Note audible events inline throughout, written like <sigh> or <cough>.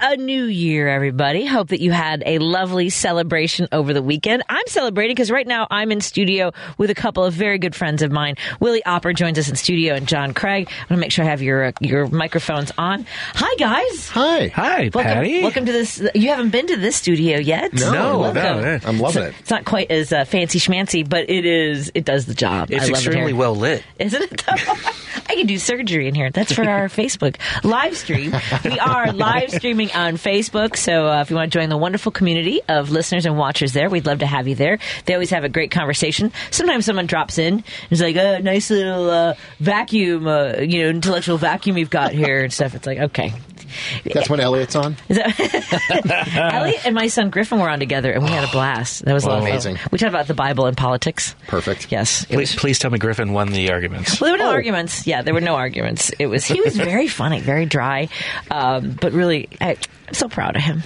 It is a new year, everybody. Hope that you had a lovely celebration over the weekend. I'm celebrating because right now I'm in studio with a couple of very good friends of mine. Willie Opper joins us in studio, and John Craig. I'm gonna make sure I have your uh, your microphones on. Hi, guys. Hi. Hi, Welcome, Patty. welcome to this. You haven't been to this studio yet. No, No, welcome. no, no. I'm loving It's- it. It's not quite as uh, fancy schmancy, but it is. It does the job. It's I love extremely it well lit. Isn't it? though? <laughs> I can do surgery in here. That's for our <laughs> Facebook live stream. We are live streaming on Facebook. So uh, if you want to join the wonderful community of listeners and watchers there, we'd love to have you there. They always have a great conversation. Sometimes someone drops in and is like, "A nice little uh, vacuum, uh, you know, intellectual vacuum you've got here and stuff." It's like, okay. That's when Elliot's on. <laughs> Is that- <laughs> Elliot and my son Griffin were on together, and we had a blast. That was a lot of fun. Amazing. We talked about the Bible and politics. Perfect. Yes, Please, was please tell me Griffin won the arguments. Well, there were no Oh. arguments. Yeah, there were no arguments. It was he was very funny, very dry, um, but really, I, I'm so proud of him.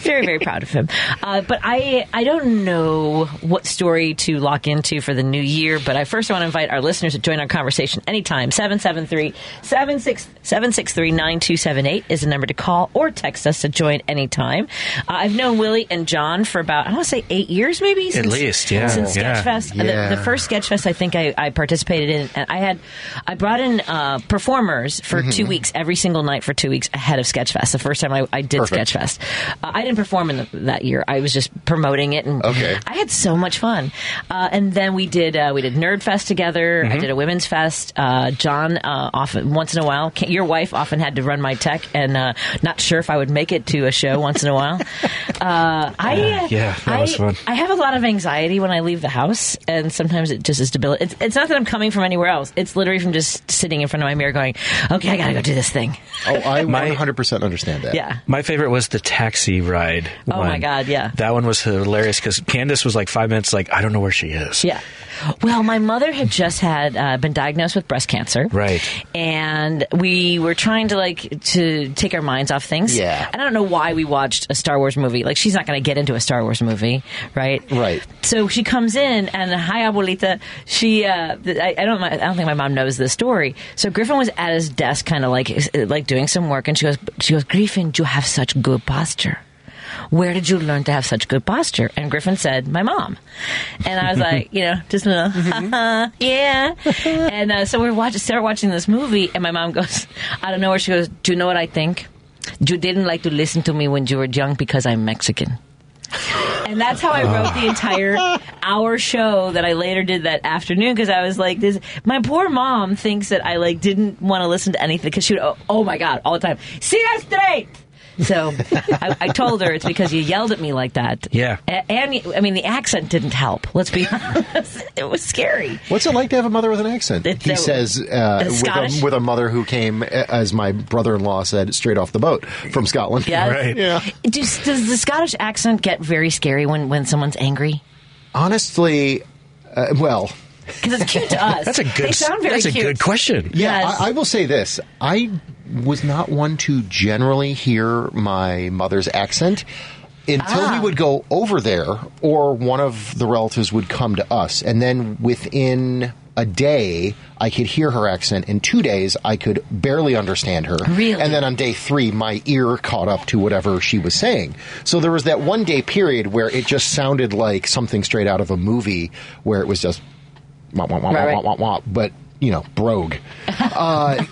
Very, very proud of him. Uh, but I, I don't know what story to lock into for the new year. But I first want to invite our listeners to join our conversation anytime. 773-763-9278 is the number to call or text us to join anytime. Uh, I've known Willie and John for about I want to say eight years, maybe since, least, yeah, since yeah. Sketchfest. Uh, Yeah. The, the first Sketchfest I think I, I participated in, and I had I brought in uh, performers for Mm-hmm. two weeks every single night for two weeks ahead of Sketchfest. The first time I, I did Perfect. Sketchfest, uh, I didn't perform in the, that year. I was just promoting it, and Okay. I had so much fun. Uh, and then we did uh, we did Nerd Fest together. Mm-hmm. I did a Women's Fest. Uh, John uh, often once in a while. ca- Your wife often had to run my tech, and uh, not sure if I would make it to a show once in a while. <laughs> Uh, I yeah, that I, was fun. I have a lot of anxiety when I leave the house, and sometimes it just is debilitating. It's, it's not that I'm coming from anywhere else. It's literally from just sitting in front of my mirror going, okay, I gotta go do this thing. Oh, I <laughs> My- 100% understand that. Yeah. My favorite was the taxi ride. Oh, my. God, yeah. That one was hilarious because Candace was like five minutes like, I don't know where she is. Yeah. Well, my mother had just had uh, been diagnosed with breast cancer. Right. And we were trying to like to take our minds off things. Yeah. And I don't know why we watched a Star Wars movie. Like she's not going to get into a Star Wars movie, right? Right. So she comes in and hi abuelita. She uh, I, I don't I don't think my mom knows this story. So Griffin was at his desk, kind of like like doing some work, and she goes she goes Griffin, you have such good posture where did you learn to have such good posture? And Griffin said, my mom. And I was <laughs> like, you know, just, uh, <laughs> yeah. And uh, so we're watching, start watching this movie, and my mom goes, <laughs> I don't know where she goes, do you know what I think? You didn't like to listen to me when you were young because I'm Mexican. And that's how I wrote the entire hour show that I later did that afternoon because I was like, "This." My poor mom thinks that I like didn't want to listen to anything because she would, oh, oh my god, all the time, see that straight. So I, I told her it's because you yelled at me like that. Yeah. A- and I mean the accent didn't help. Let's be <laughs> honest, it was scary. What's it like to have a mother with an accent? It's, he uh, says uh, with, a, with a mother who came, as my brother-in-law said, straight off the boat from Scotland. Yes. Right. Yeah. Does, does the Scottish accent get very scary when when someone's angry? Honestly, uh, well, Because it's cute to us. That's a good. They sound very that's a cute. good question. yeah, Yes. I, I will say this. I was not one to generally hear my mother's accent until Ah. we would go over there or one of the relatives would come to us. And then within a day, I could hear her accent. In two days, I could barely understand her. Really? And then on day three, my ear caught up to whatever she was saying. So there was that one day period where it just sounded like something straight out of a movie where it was just wah, wah, wah, Right, wah, wah, wah, wah, but you know, brogue. Uh,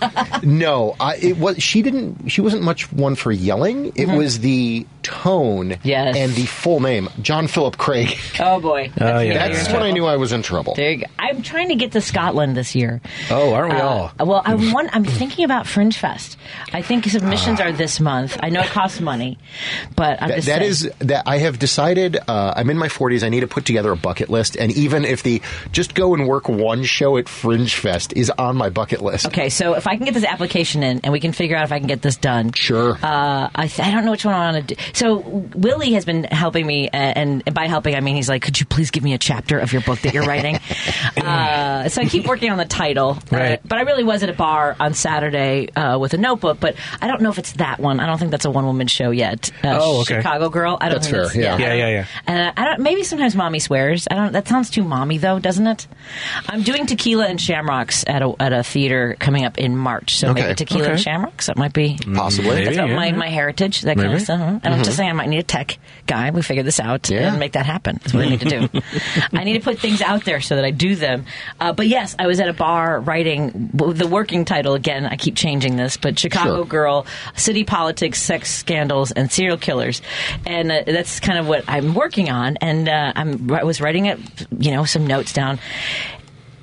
no, I, it was. She didn't. She wasn't much one for yelling. It was the tone Mm-hmm. Yes. and the full name, John Philip Craig. Oh boy. Oh, yeah. That's when I knew I was in trouble. There you go. I'm trying to get to Scotland this year. Oh, aren't we Uh, all? well, I'm one, I'm thinking about Fringe Fest. I think submissions are this month. I know it costs money, but I'm That, just that that I have decided. Uh, I'm in my 40s. I need to put together a bucket list, and even if the just go and work one show at Fringe Fest podcast is on my bucket list. Okay, so if I can get this application in and we can figure out if I can get this done. Sure. Uh, I, th- I don't know which one I want to do. So Willie has been helping me, uh, and by helping I mean he's like, could you please give me a chapter of your book that you're writing? <laughs> uh, so I keep working on the title. Uh, Right. but I really was at a bar on Saturday uh, with a notebook, but I don't know if it's that one. I don't think that's a one woman show yet. Uh, Oh, okay. Chicago Girl. I don't That's think fair, it's- yeah. Yeah, yeah, yeah. And uh, I don't. Maybe sometimes mommy swears. I don't. That sounds too mommy though, doesn't it? I'm doing Tequila and Shamrocks at a at a theater coming up in March. So Okay. maybe Tequila and Okay. Shamrocks. That might be. Possibly. Maybe. That's yeah, my, my heritage, that kind of stuff. And I'm just saying, I might need a tech guy. We figure this out Yeah. and make that happen. That's what I need to do. <laughs> I need to put things out there so that I do them. Uh, but yes, I was at a bar writing the working title again. I keep changing this, but Chicago Sure. Girl, City Politics, Sex Scandals, and Serial Killers, and uh, that's kind of what I'm working on. And uh, I'm I was writing it, you know, some notes down.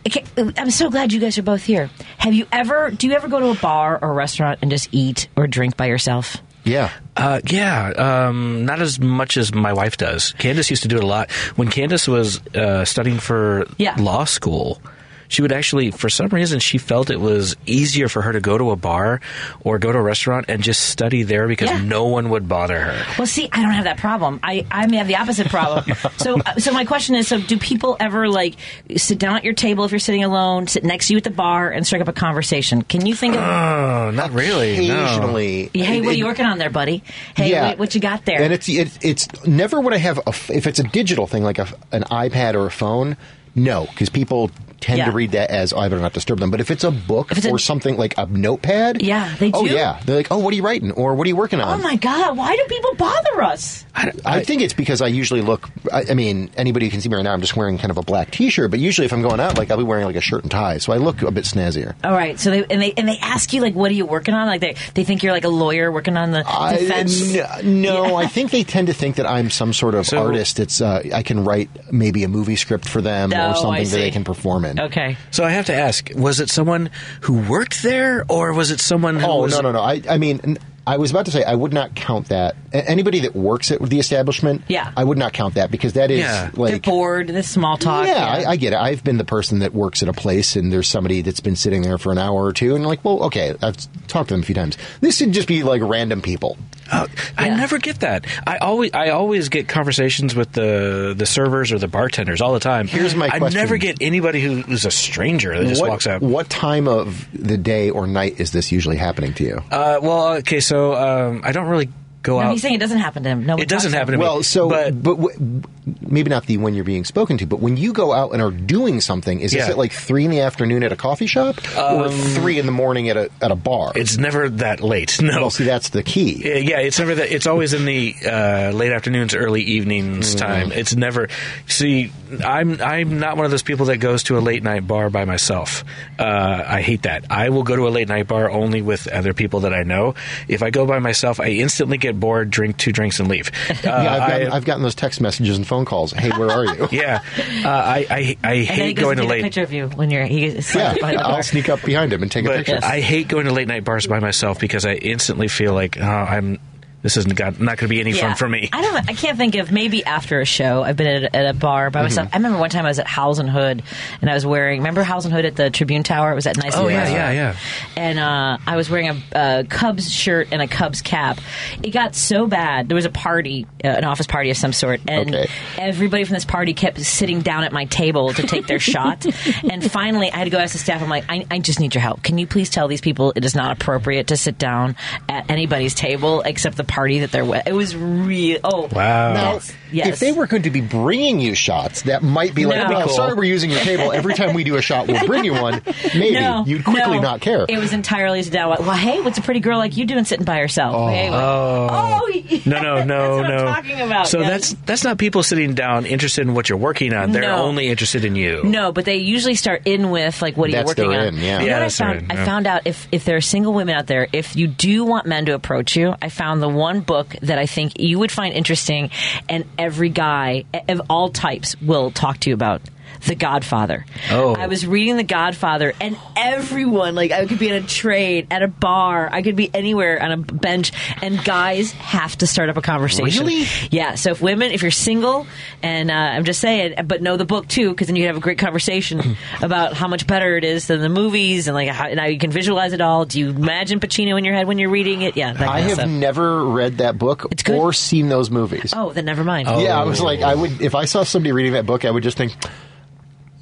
Okay, I'm so glad you guys are both here. Have you ever? Do you ever go to a bar or a restaurant and just eat or drink by yourself? Yeah. Uh, yeah, um, not as much as my wife does. Candace used to do it a lot. When Candace was uh, studying for Yeah. law school, she would actually, for some reason, she felt it was easier for her to go to a bar or go to a restaurant and just study there because Yeah. no one would bother her. Well, see, I don't have that problem. I, I may have the opposite problem. <laughs> so, uh, so my question is: So, do people ever like sit down at your table if you're sitting alone, sit next to you at the bar, and strike up a conversation? Can you think of? Oh, not really. no. Occasionally. hey, what are you working on there, buddy? Hey, yeah. what, what you got there? And it's it's it's never when I have a f if it's a digital thing like a, an iPad or a phone. No, because people tend Yeah. to read that as oh, I better not disturb them. But if it's a book If it's a- or something like a notepad, Yeah, they do. Oh yeah, they're like, oh, what are you writing or what are you working on? oh my god! Why do people bother us? I, I think it's because I usually look. I, I mean, anybody who can see me right now, I'm just wearing kind of a black T-shirt. But usually, if I'm going out, like I'll be wearing like a shirt and tie, so I look a bit snazzier. All right, so they and they and they ask you like, what are you working on? Like they they think you're like a lawyer working on the I, defense. n- no, I think they tend to think that I'm some sort of So- artist. It's uh, I can write maybe a movie script for them Oh, or something that they can perform in. Okay. so I have to ask: Was it someone who worked there, or was it someone who Oh was? no no no! I I mean. n- I was about to say I would not count that. A- Anybody that works at the establishment, Yeah. I would not count that because that is Yeah. They're like bored. This small talk. Yeah, I, I get it. I've been the person that works at a place and there's somebody that's been sitting there for an hour or two, and you're like, well, okay, I've talked to them a few times. This should just be like random people. Uh, I Yeah. never get that. I always I always get conversations with the the servers or the bartenders all the time. Here's my I question. never get anybody who, who's a stranger that just what, walks up. What time of the day or night is this usually happening to you? Uh, well, okay, so um, I don't really go No, out. he's saying it doesn't happen to him. No, it doesn't happen to me. well, so but but, w- maybe not the when you're being spoken to, but when you go out and are doing something, is this Yeah. at like three in the afternoon at a coffee shop or three in the morning at a at a bar? it's never that late. <laughs> No. well, see, that's the key. Yeah, it's never that. It's always in the uh, late afternoons, early evenings Mm-hmm. time. It's never. See, I'm I'm not one of those people that goes to a late night bar by myself. Uh, I hate that. I will go to a late night bar only with other people that I know. If I go by myself, I instantly get bored, drink two drinks, and leave. <laughs> Uh, yeah, I've gotten, I- I've gotten those text messages and phone calls. Hey, where are you? <laughs> yeah, uh, I I, I And then he hate goes going and to take a late. picture of you when you're he Yeah, slides the. I'll sneak up behind him and take a But picture. I hate going to late night bars by myself because I instantly feel like oh, I'm. This isn't got, not going to be any fun for me. I don't. I can't think of maybe after a show. I've been at a, at a bar Mm-hmm. by myself. I remember one time I was at Howells and Hood, and I was wearing. Remember Howells and Hood at the Tribune Tower? It was that nice. Oh, little yeah, yeah, yeah. And uh, I was wearing a, a Cubs shirt and a Cubs cap. It got so bad. There was a party, uh, an office party of some sort, and Okay. everybody from this party kept sitting down at my table to take their <laughs> shot. And finally, I had to go ask the staff. I'm like, I, I just need your help. Can you please tell these people it is not appropriate to sit down at anybody's table except the party that they're with? It was real. Oh, Wow. Now, Yes, yes. if they were going to be bringing you shots, that might be like, No. well, Cool. sorry, we're using your table. Every time we do a shot, we'll bring you one. <laughs> Maybe No, you'd quickly no. not care. It was entirely sit down. Well, hey, what's a pretty girl like you doing sitting by herself? Oh. Hey, what- oh, oh <laughs> No, no, no, that's no. I'm talking about. So yes. that's that's not people sitting down interested in what you're working on. They're No. only interested in you. No, but they usually start in with like, "What are That's you working their on?" in, yeah. You know Yeah, what I that's their found? in, I found out if if there are single women out there, if you do want men to approach you, I found the one book that I think you would find interesting, and every guy of all types will talk to you about. The Godfather. Oh. I was reading The Godfather, and everyone, like, I could be in a train, at a bar, I could be anywhere on a bench, and guys have to start up a conversation. Really? Yeah. So if women, if you're single, and uh, I'm just saying, but know the book too, because then you can have a great conversation <clears throat> about how much better it is than the movies, and like how now you can visualize it all. Do you imagine Pacino in your head when you're reading it? Yeah. That I have stuff. never read that book It's good. or seen those movies. Oh, then never mind. Oh. Yeah, I was like, I would if I saw somebody reading that book, I would just think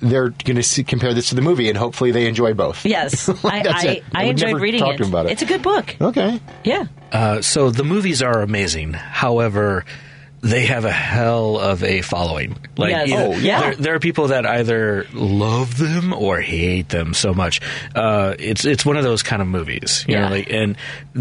they're going to compare this to the movie, and hopefully they enjoy both. Yes, <laughs> I, That's I, it. I I enjoyed never reading talk it. to him about it. It's a good book. Okay. Yeah. Uh, so the movies are amazing. However, they have a hell of a following. Like, Yes. either- Oh, yeah. there, there are people that either love them or hate them so much. Uh, it's it's one of those kind of movies, you Yeah. know. Like, and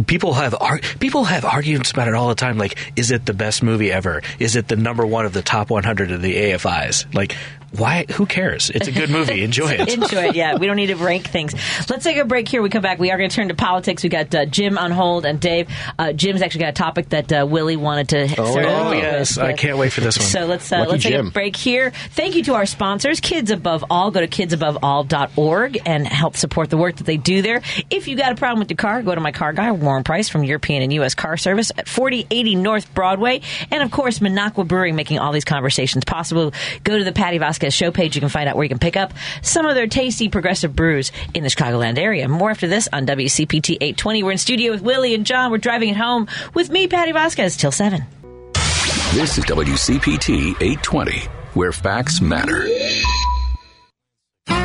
people have ar- people have arguments about it all the time. Like, is it the best movie ever? Is it the number one of the top 100 of the AFI's? Like, why? Who cares? It's a good movie. <laughs> Enjoy it. Enjoy it. Yeah, we don't need to rank things. Let's take a break here. We come back. We are going to turn to politics. We got uh, Jim on hold and Dave. Uh, Jim's actually got a topic that uh, Willie wanted to Oh, with. yes. I can't wait for this one. So let's uh, let's take a break here. Thank you to our sponsors, Kids Above All. Go to kidsaboveall.org and help support the work that they do there. If you got a problem with your car, go to my car guy, Warren Price from European and U.S. Car Service at 4080 North Broadway. And of course, Minocqua Brewing making all these conversations possible. Go to the Patty Vasquez show page. You can find out where you can pick up some of their tasty progressive brews in the Chicagoland area. More after this on WCPT 820. We're in studio with Willie and John. We're driving it home with me, Patty Vasquez, till 7. This is WCPT 820, where facts matter.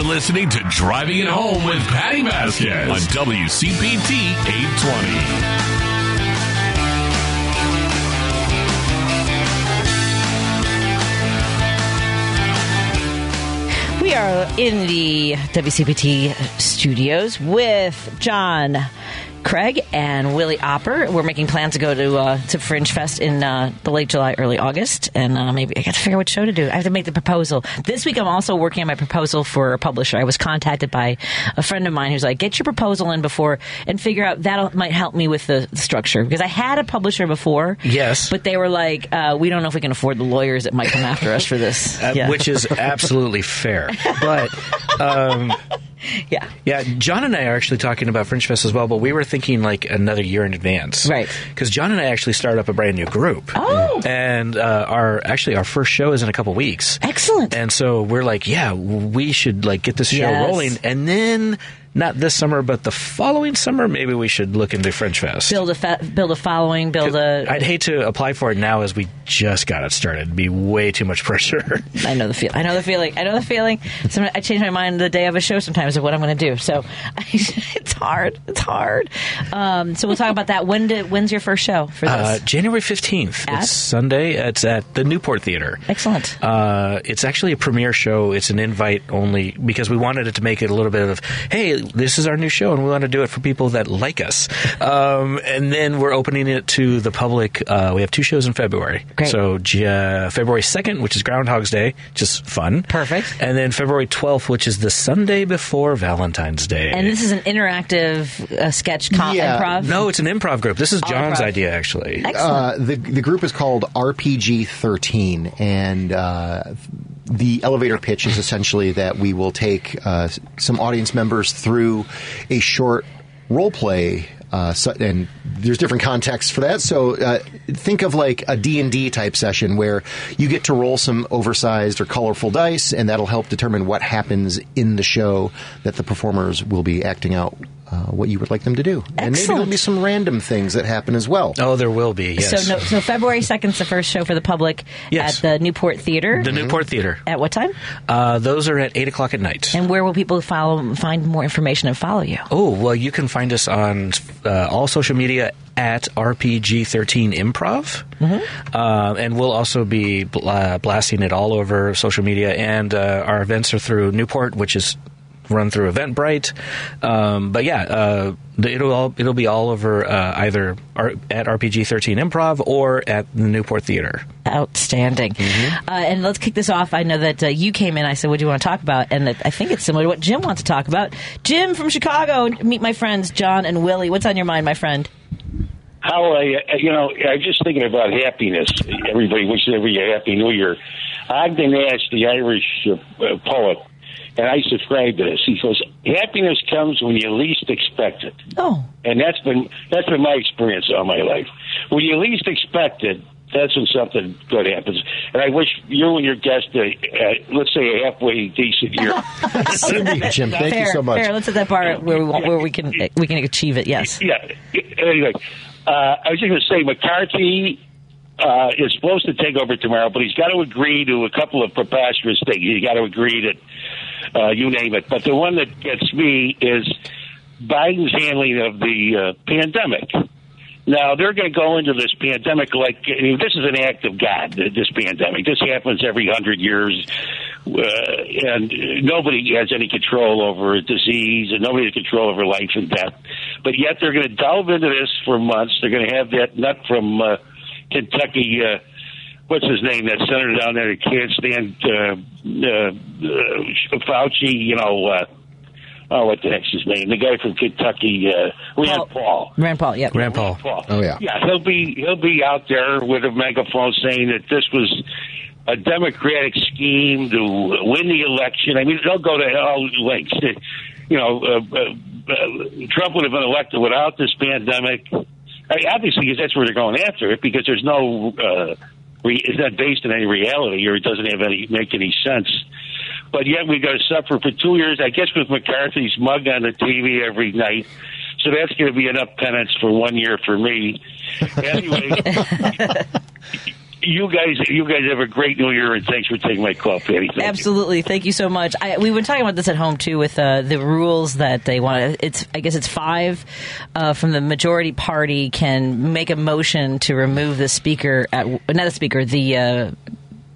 You're listening to Driving It Home with Patty Vasquez on WCPT 820. We are in the WCPT studios with John Craig and Willie Opper. We're making plans to go to uh, to Fringe Fest in uh, the late July, early August, and uh, maybe I got to figure out what show to do. I have to make the proposal this week. I'm also working on my proposal for a publisher. I was contacted by a friend of mine who's like, "Get your proposal in before and figure out that might help me with the, structure." Because I had a publisher before, Yes. but they were like, uh, "We don't know if we can afford the lawyers that might come after us for this." <laughs> Uh, Yeah. Which is absolutely fair. But <laughs> yeah. Yeah, John and I are actually talking about Fringe Fest as well, but we were thinking like another year in advance, Right. Because John and I actually started up a brand new group. Oh. and uh, our actually our first show is in a couple weeks. Excellent. And so we're like, yeah, we should like get this show Yes. rolling, and then not this summer, but the following summer, maybe we should look into Fringe Fest. build a fa- build a following, build a. I'd hate to apply for it now as we just got it started. It'd be way too much pressure. <laughs> I know the feel. I know the feeling. I know the feeling. I change my mind the day of a show sometimes of what I'm going to do. So <laughs> it's hard. It's hard. Um, so we'll talk about that. When did, when's your first show for this? Uh, January 15th. It's Sunday. It's at the Newport Theater. Excellent. Uh, it's actually a premiere show. It's an invite only because we wanted it to make it a little bit of, hey, this is our new show and we want to do it for people that like us. Um, and then we're opening it to the public. Uh, we have two shows in February. Great. So uh, February 2nd, which is Groundhog's Day, just fun. Perfect. And then February 12th, which is the Sunday before Valentine's Day. and this is an interactive uh, sketch com- Yeah. improv. no, it's an improv group. This is John's improv. idea, actually. Excellent. Uh, the the group is called RPG 13, and uh, the elevator pitch is essentially that we will take uh, some audience members through a short role play. Uh, so, and there's different contexts for that. So uh, think of like a D&D type session where you get to roll some oversized or colorful dice, and that'll help determine what happens in the show that the performers will be acting out uh, what you would like them to do. And maybe there'll be some random things that happen as well. Oh, there will be. Yes. So, no, so February 2nd is the first show for the public Yes. at the Newport Theater. the Newport Theater. at what time? Uh, those are at eight o'clock at night. And where will people follow, find more information and follow you? Oh, well, you can find us on uh, all social media at RPG13 Improv. Uh, and we'll also be bl- uh, blasting it all over social media. And uh, our events are through Newport, which is run through Eventbrite. Um, but yeah, uh, it'll all, it'll be all over uh, either R- at RPG13 Improv or at the Newport Theater. Outstanding. Uh, and let's kick this off. I know that uh, you came in. I said, "What do you want to talk about?" And I think it's similar to what Jim wants to talk about. Jim from Chicago. Meet my friends John and Willie. What's on your mind, my friend? How I, uh, you know, I'm just thinking about happiness. Everybody wishes everybody a happy New Year. Ogden Nash, the Irish uh, uh, poet, and I subscribe to this. He goes, "Happiness comes when you least expect it," Oh, and that's been that's been my experience all my life. When you least expect it, that's when something good happens. And I wish you and your guest, uh, uh, let's say, a halfway decent year. <laughs> Same Jim. Thank fair, you so much. fair. Let's set that bar where we want, where we can we can achieve it. Yes. yeah. Anyway, uh, I was just going to say McCarthy uh, is supposed to take over tomorrow, but he's got to agree to a couple of preposterous things. He's got to agree that uh, you name it. But the one that gets me is Biden's handling of the uh, pandemic. Now they're going to go into this pandemic like I mean, this is an act of God. This pandemic, this happens every hundred years, uh, and nobody has any control over a disease, and nobody has control over life and death. But yet they're going to delve into this for months. They're going to have that nut from uh, Kentucky. Uh, what's his name? That senator down there that can't stand uh, uh, uh, Fauci. You know. Uh, Oh, what the heck's his name? The guy from Kentucky, uh, Rand Paul. Rand Paul. yeah. Rand Paul. Paul. Oh, yeah. Yeah, he'll be he'll be out there with a megaphone saying that this was a democratic scheme to win the election. I mean, they'll go to all lengths. You know, uh, uh, uh, Trump would have been elected without this pandemic. I mean, obviously, because that's where they're going after it. Because there's no, uh, re- it's not based in any reality, or it doesn't have any make any sense. But yet we got to suffer for two years. I guess with McCarthy's mug on the TV every night. So that's going to be enough penance for one year for me. <laughs> Anyway, you guys, you guys have a great New Year, and thanks for taking my call, Patty. Thank you. Absolutely, thank you so much. I, we've been talking about this at home too, with uh, the rules that they want. It's I guess it's five uh, from the majority party can make a motion to remove the speaker at not the speaker the. Uh,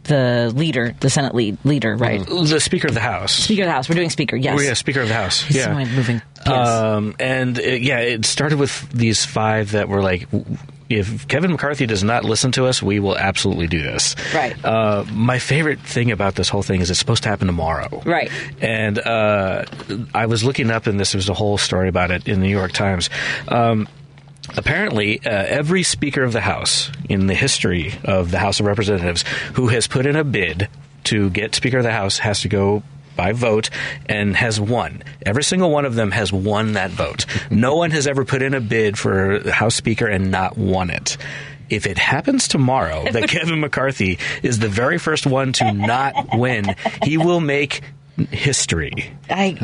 the leader, the Senate lead, leader, right? The Speaker of the House. Speaker of the House. We're doing Speaker. Yes. Oh, yeah, Speaker of the House. He's yeah. moving. Yes. Um, and it, yeah, it started with these five that were like, w- if Kevin McCarthy does not listen to us, we will absolutely do this. Right. Uh, my favorite thing about this whole thing is it's supposed to happen tomorrow. Right. And uh, I was looking up, and this was a whole story about it in the New York Times. Um, apparently, uh, every Speaker of the House in the history of the House of Representatives who has put in a bid to get Speaker of the House has to go by vote and has won. Every single one of them has won that vote. <laughs> No one has ever put in a bid for House Speaker and not won it. If it happens tomorrow <laughs> that Kevin McCarthy is the very first one to not win, he will make history. I,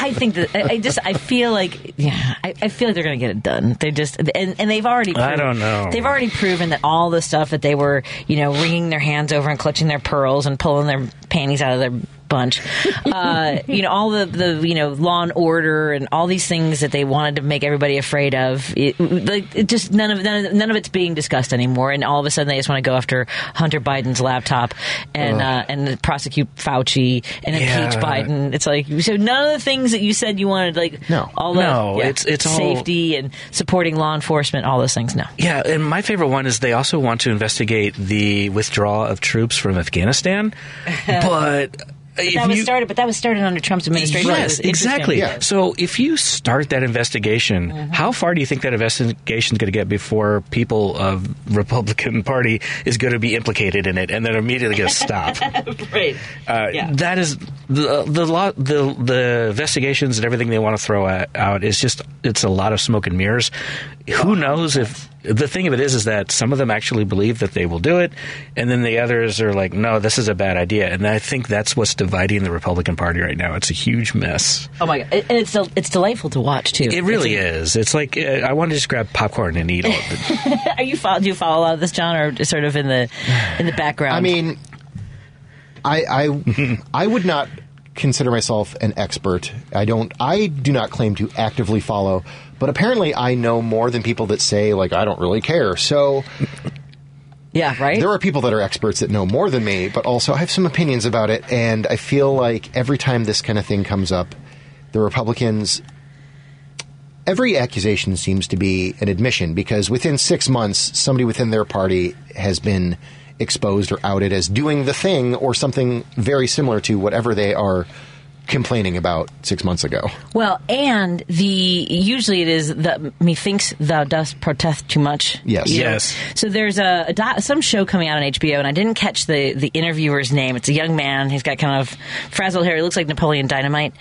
I think that I I just I feel like yeah I, I feel like they're going to get it done. They just and, and they've already I proven, don't know. they've already proven that all the stuff that they were you know wringing their hands over and clutching their pearls and pulling their panties out of their bunch. Uh, <laughs> you know all the the you know law and order and all these things that they wanted to make everybody afraid of. It, like it just none of none of, none of it's being discussed anymore. And all of a sudden they just want to go after Hunter Biden's laptop and uh, and prosecute Fauci and impeach Biden. It's like so none of the things that you said you wanted, like No. all the No, yeah, it's- it's all- safety and supporting law enforcement, all those things. No, Yeah, and my favorite one is they also want to investigate the withdrawal of troops from Afghanistan, <laughs> but. If that was you- started, but that was started under Trump's administration. Yes, exactly. Yeah. So if you start that investigation, Mm-hmm. how far do you think that investigation is going to get before people of Republican <laughs> Party is going to be implicated in it, and then immediately going to stop? <laughs> Right. Uh, Yeah. That is the the lot the the investigations and everything they want to throw at, out is just it's a lot of smoke and mirrors. Who knows if the thing of it is, is that some of them actually believe that they will do it, and then the others are like, no, this is a bad idea. And I think that's what's dividing the Republican Party right now. It's a huge mess. Oh my god! And it's del- it's delightful to watch too. It really It's- is. It's like uh, I want to just grab popcorn and eat all of it. <laughs> Are you follow, do you follow a lot of this, John, or sort of in the in the background? I mean, I I I would not consider myself an expert. I don't. I do not claim to actively follow, but apparently I know more than people that say like I don't really care. So yeah, right. there are people that are experts that know more than me, but also I have some opinions about it, and I feel like every time this kind of thing comes up, the Republicans. Every accusation seems to be an admission because within six months, somebody within their party has been exposed or outed as doing the thing or something very similar to whatever they are complaining about six months ago. Well, and the usually it is that methinks thou dost protest too much. Yes. You know? Yes. So there's a, a do- some show coming out on HBO, and I didn't catch the the interviewer's name. It's a young man. He's got kind of frazzled hair. He looks like Napoleon Dynamite.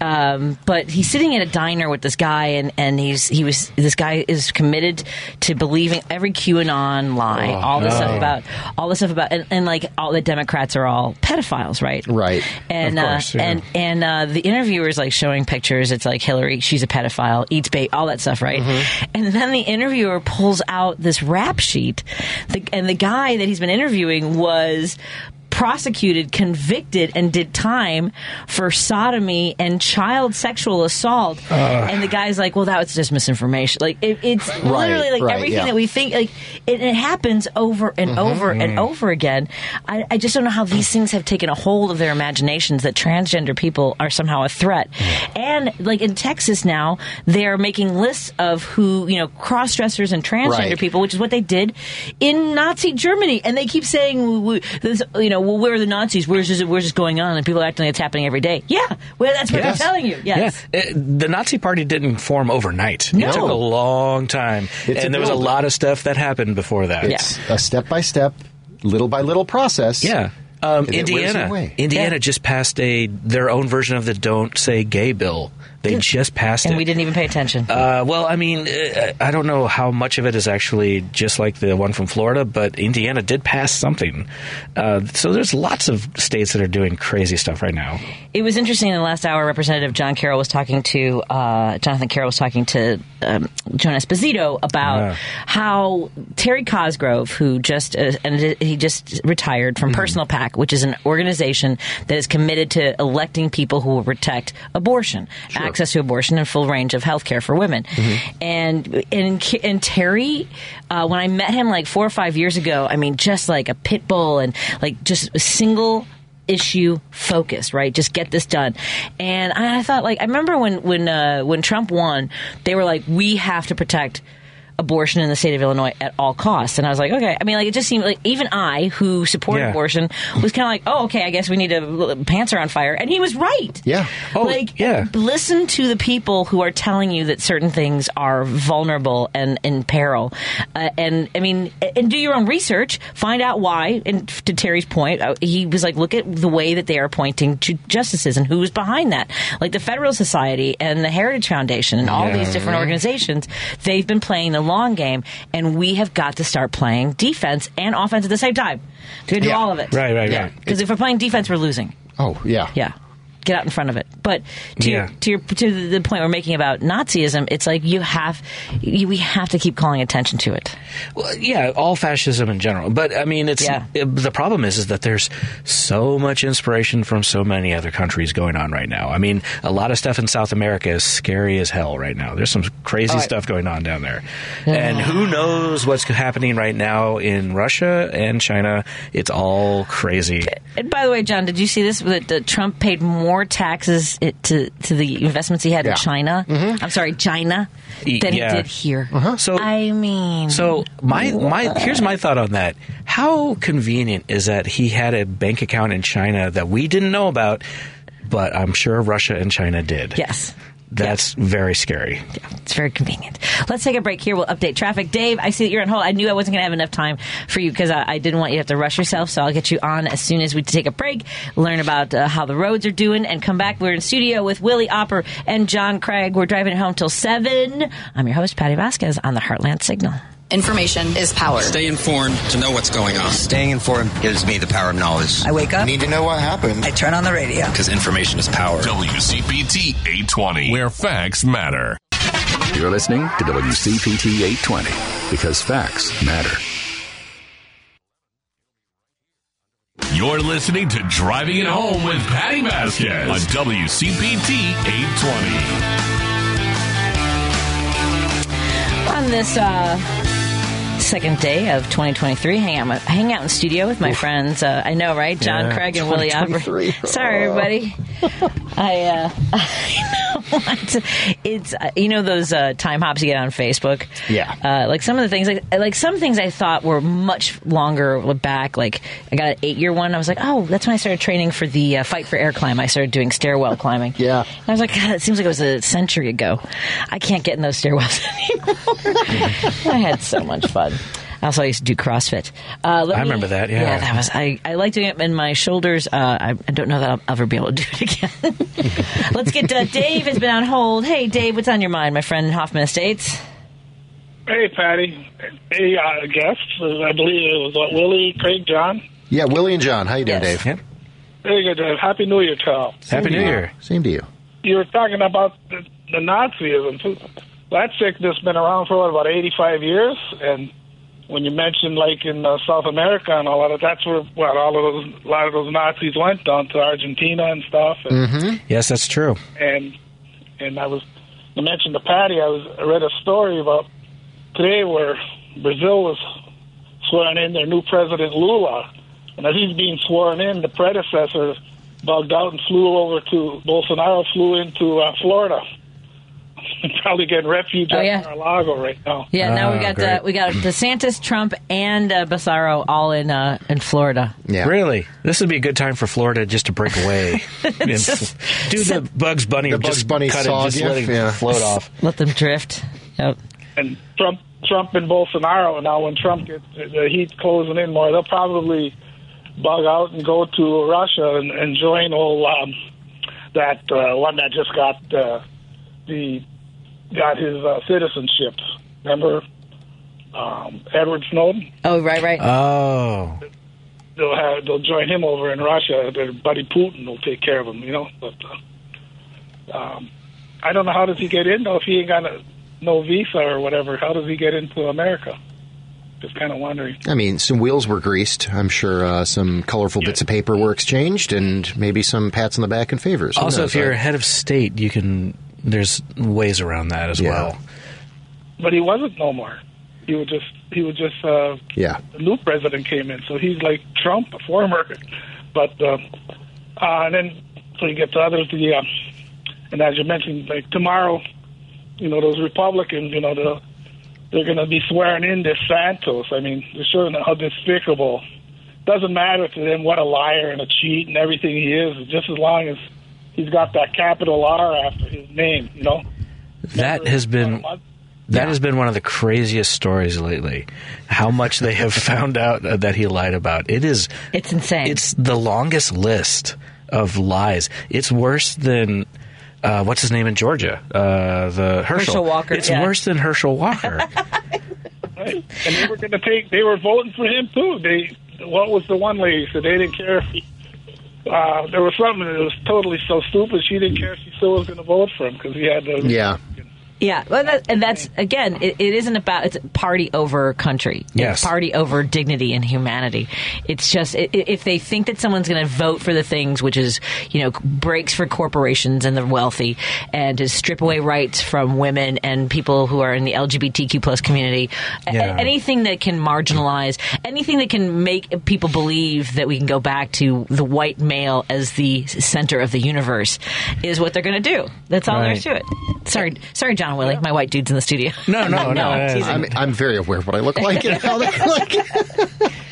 Um, but he's sitting at a diner with this guy, and and he's he was this guy is committed to believing every QAnon lie, all this stuff about all this stuff about, and, and like all the Democrats are all pedophiles, right? Right. And Of course, uh, yeah. and and uh, the interviewer is like showing pictures. It's like Hillary, she's a pedophile, eats bait, all that stuff, right? Mm-hmm. And then the interviewer pulls out this rap sheet, the, and the guy that he's been interviewing was prosecuted, convicted, and did time for sodomy and child sexual assault. Uh. and the guy's like, "Well, that was just misinformation." Like it, it's literally like right, everything yeah. that we think. Like it, it happens over and mm-hmm. over and mm-hmm. over again. I, I just don't know how these things have taken a hold of their imaginations that transgender people are somehow a threat. Mm. And like in Texas now, they're making lists of who you know cross dressers and transgender Right. people, which is what they did in Nazi Germany. And they keep saying, we- this, you know, well, where are the Nazis? Where's this, where's this going on? And people are acting like it's happening every day. Yeah, well, that's what Yes. they're telling you. Yes. Yeah, Uh, the Nazi Party didn't form overnight. No. It took a long time, It's and there was a lot of stuff that happened before that. It's a step by step, little by little process. Yeah. Um, And it wears you Indiana. Indiana Yeah. just passed a their own version of the "Don't Say Gay" bill. They just passed And it. we didn't even pay attention. Uh, well, I mean, uh, I don't know how much of it is actually just like the one from Florida, but Indiana did pass something. Uh, so there's lots of states that are doing crazy stuff right now. It was interesting in the last hour. Representative John Carroll was talking to uh, Jonathan Carroll was talking to um, Joan Esposito about how Terry Cosgrove, who just uh, and he just retired from Personal PAC, which is an organization that is committed to electing people who will protect abortion, access to abortion, and full range of health care for women. And and and Terry, uh, when I met him like four or five years ago, I mean, just like a pit bull and like just a single issue focus, right? Just get this done. And I, I thought, like, I remember when when uh, when Trump won, they were like, we have to protect abortion in the state of Illinois at all costs. And I was like, okay. I mean, like, it just seemed like even I, who support Yeah. abortion, was kind of like, oh, okay, I guess we need to pants are on fire. And he was right. Yeah. Oh, like, yeah. listen to the people who are telling you that certain things are vulnerable and in peril. Uh, and I mean, and do your own research, find out why. And to Terry's point, uh, he was like, look at the way that they are appointing ju- justices and who's behind that. Like the Federal Society and the Heritage Foundation and all Yeah. these different organizations, they've been playing the long game, and we have got to start playing defense and offense at the same time. To do Yeah. all of it. Right, right, Yeah. right. Because if we're playing defense, we're losing. Oh, yeah. Yeah. Get out in front of it. But to Yeah. your, to your, to the point we're making about Nazism, it's like you have you, we have to keep calling attention to it. Well, yeah, all fascism in general. But I mean, it's Yeah. it- the problem is is that there's so much inspiration from so many other countries going on right now. I mean, a lot of stuff in South America is scary as hell right now. There's some crazy I- stuff going on down there, and who knows what's happening right now in Russia and China? It's all crazy. And by the way, John, did you see this? That Trump paid more taxes i- to to the investments he had Yeah. in China. Mm-hmm. I'm sorry, China, than yeah. he did here. Uh-huh. So I mean, So my my here's my thought on that. How convenient is that he had a bank account in China that we didn't know about, but I'm sure Russia and China did. yes. That's very scary. Yeah, it's very convenient. Let's take a break here. We'll update traffic. Dave, I see that you're on hold. I knew I wasn't going to have enough time for you because I, I didn't want you to have to rush yourself. So I'll get you on as soon as we take a break, learn about uh, how the roads are doing, and come back. We're in studio with Willie Opper and John Craig. We're driving home till 7. I'm your host, Patty Vasquez, on the Heartland Signal. Information is power. Stay informed to know what's going on. Staying informed gives me the power of knowledge. I wake up. I need to know what happened. I turn on the radio. Because information is power. WCPT 820, where facts matter. You're listening to WCPT 820 because facts matter. You're listening to Driving It Home with Patty Vasquez on WCPT 820. On this uh, second day of 2023, hang out, hang out in studio with my friends. Uh, I know, right? John Yeah, Craig and Willie. 2023. Sorry, everybody. I, uh, <laughs> I know. <laughs> It's uh, you know those uh, time hops you get on Facebook. Yeah. Uh, like some of the things, like like some things I thought were much longer back. Like I got an eight year one. I was like, oh, that's when I started training for the uh, fight for air climb. I started doing stairwell climbing. Yeah. And I was like, God, it seems like it was a century ago. I can't get in those stairwells <laughs> anymore. I had so much fun. I also used to do CrossFit. Uh, let I remember that, yeah. yeah, that was. I, I like doing it in my shoulders. Uh, I, I don't know that I'll ever be able to do it <laughs> again. Let's get uh, Dave has been on hold. Hey, Dave, what's on your mind, my friend in Hoffman Estates? Hey, Patty. Hey, uh, guests. I believe it was what, Willie, Craig, John. Yeah, Willie and John. How you doing, Yes. Dave? Very good. Uh, Happy New Year to all. Happy New Year. Same to you. You were talking about the, the Nazism. too. That sickness has been around for what, about 85 years, and when you mentioned like in uh, South America and all of that, that's where what all of those a lot of those Nazis went down to Argentina and stuff. And, Mm-hmm. Yes, that's true. and and I was you mentioned to Patty. I was I read a story about today where Brazil was swearing in their new president Lula, and as he's being sworn in, the predecessor bugged out and flew over to Bolsonaro flew into uh, Florida. <laughs> Probably getting refuge Oh, at yeah. Mar-a-Lago right now. Yeah, now we Ah, got great. uh, we got DeSantis, Trump, and uh, Bassaro all in uh, in Florida. Yeah. Really? This would be a good time for Florida just to break away. <laughs> And Just- do the Bugs Bunny. The Bugs just Bunny cut saw it, just gif, let it yeah. float off. <laughs> Let them drift. Yep. and Trump, Trump and Bolsonaro. Now, when Trump gets the heat closing in more, they'll probably bug out and go to Russia and, and join all um, that uh, one that just got uh, the got his uh, citizenship. Remember um, Edward Snowden? Oh, right, right. Oh. They'll have they'll join him over in Russia. Their buddy Putin will take care of him. You know, but uh, um, I don't know how does he get in though if he ain't got a, no visa or whatever. How does he get into America? Just kind of wondering. I mean, some wheels were greased. I'm sure uh, some colorful bits of paper were exchanged, and maybe some pats on the back and favors. Who Also, knows? if you're I- head of state, you can. There's ways around that as Yeah. well. But he wasn't no more. He was just he was just uh, yeah, the new president came in, so he's like Trump, a former. But uh, uh, and then so you get to others. The uh, and as you mentioned, like tomorrow, you know those Republicans, you know the they're going to be swearing in this Santos. I mean, they're showing how despicable. Doesn't matter to them what a liar and a cheat and everything he is, just as long as he's got that capital R after his name, you know. That has been that has been one of the craziest stories lately. How much they have <laughs> found out uh, that he lied about. It is it's insane. It's the longest list of lies. It's worse than uh, what's his name in Georgia? Uh, the Herschel. Herschel Walker, It's yeah. worse than Herschel Walker. <laughs> Right. And they were going to take. They were voting for him too. They. What was the one lady said they didn't care if he. Uh, there was something that was totally so stupid. She didn't care if she still was going to vote for him because he had the. Yeah. Yeah, well, that, and that's again, it, it isn't about it's party over country. Yes. It's party over dignity and humanity. It's just if they think that someone's going to vote for the things which is you know breaks for corporations and the wealthy, and to strip away rights from women and people who are in the LGBTQ plus community, Yeah. anything that can marginalize, anything that can make people believe that we can go back to the white male as the center of the universe, is what they're going to do. That's all Right. there is to it. Sorry, sorry, John Willie, my white dude's in the studio. No, <laughs> no, no, I'm teasing. I'm, I'm very aware of what I look like and how they look. <laughs>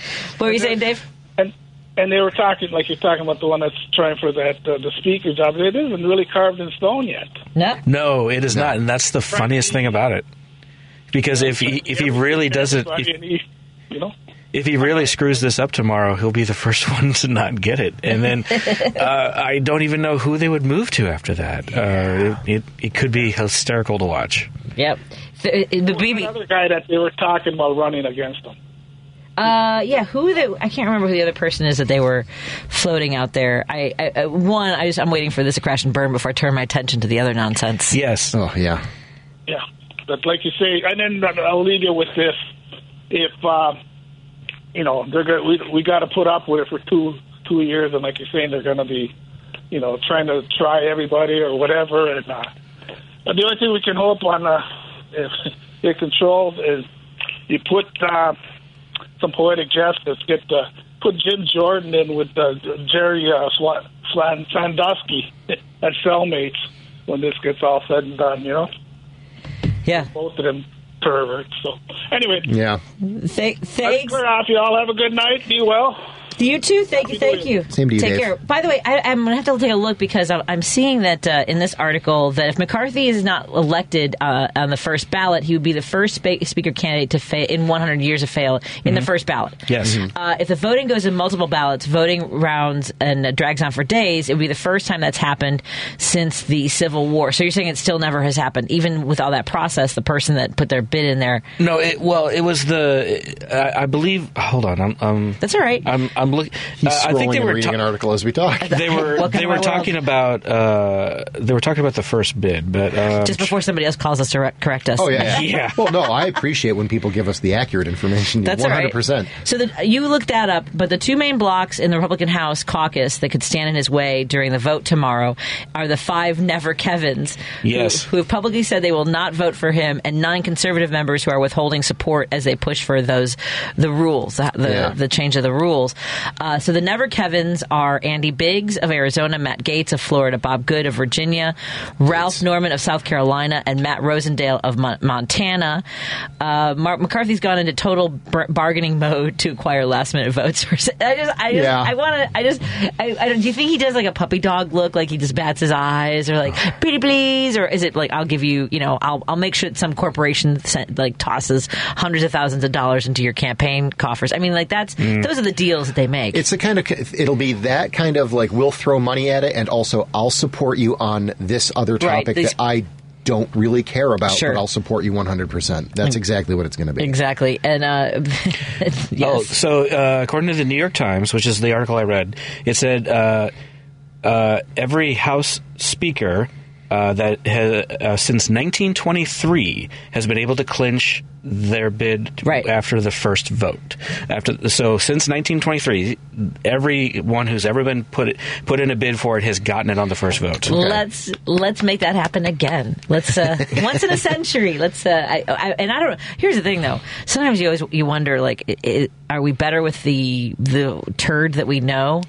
What were you saying, Dave? And and they were talking like you're talking about the one that's trying for that uh, the speaker job. It isn't really carved in stone yet. No. no, it is not, and that's the funniest thing about it. Because if he if he really doesn't, if, you know. If he really screws this up tomorrow, he'll be the first <laughs> one to not get it, and then <laughs> uh, I don't even know who they would move to after that. Uh, it, it it could be hysterical to watch. Yep. The, the BB. Another guy that they were talking about running against him. Uh, yeah. Who the? I can't remember who the other person is that they were floating out there. I, I uh, one. I just I'm waiting for this to crash and burn before I turn my attention to the other nonsense. Yes. Oh yeah. Yeah, but like you say, and then I'll leave you with this: if uh, you know they're going, we we got to put up with it for two two years, and like you're saying, they're going to be, you know, trying to try everybody or whatever. And uh, but the only thing we can hope on uh, if <laughs> it controls is you put uh, some poetic justice. Get uh, put Jim Jordan in with uh, Jerry uh, Sandusky <laughs> as cellmates when this gets all said and done. You know. Yeah. Both of them perverts. So anyway, Yeah. Th- let's thanks. clear off. You all have a good night. Be well. You too. Thank you. Thank you. Same to you, Take Dave. care. By the way, I, I'm going to have to take a look because I'm, I'm seeing that uh, in this article that if McCarthy is not elected uh, on the first ballot, he would be the first spa- speaker candidate to fail in 100 years of fail in the first ballot. Yes. Uh, if the voting goes in multiple ballots, voting rounds, and uh, drags on for days, it would be the first time that's happened since the Civil War. So you're saying it still never has happened, even with all that process. The person that put their bid in there. No, it, well, it was the. I, I believe. Hold on, I'm. I'm That's all right. I'm. I'm looking. He's Uh, I think they were. reading ta- an article as we talk. <laughs> they were. Welcome they were my talking about. Uh, they were talking about the first bid, but um, Just before somebody else calls us to re- correct us. Oh yeah, yeah. Yeah. Well, no, I appreciate when people give us the accurate information. <laughs> That's one all hundred right. percent. So the, you looked that up, but the two main blocks in the Republican House caucus that could stand in his way during the vote tomorrow are the five Never Kevins, who- Yes. who, have publicly said they will not vote for him, and nine conservative members who are withholding support as they push for those the rules, the the, Yeah. the change of the rules. Uh, so the Never Kevins are Andy Biggs of Arizona, Matt Gaetz of Florida, Bob Good of Virginia, Ralph Norman of South Carolina, and Matt Rosendale of Mon- Montana. Uh, Mark McCarthy's gone into total bar- bargaining mode to acquire last minute votes. I just, I just, Yeah. I want to, I just, I, I don't. Do you think he does like a puppy dog look, like he just bats his eyes, or like <sighs> pretty please, or is it like I'll give you, you know, I'll, I'll make sure that some corporation sent, like tosses hundreds of thousands of dollars into your campaign coffers. I mean, like that's those are the deals that they make. It's the kind of it'll be that kind of like we'll throw money at it, and also I'll support you on this other Right, topic these- that I don't really care about, Sure. but I'll support you one hundred percent. That's exactly what it's going to be. Exactly, and uh, <laughs> yes. Oh, so uh, according to the New York Times, which is the article I read, it said uh, uh, every House Speaker uh, that has, uh, since 1923 has been able to clinch their bid Right. after the first vote. After so since 1923, everyone who's ever been put put in a bid for it has gotten it on the first vote. Let's let's make that happen again. Let's uh, <laughs> once in a century. Let's uh, I, I, and I don't. Here's the thing, though. Sometimes you always you wonder like, i i are we better with the the turd that we know,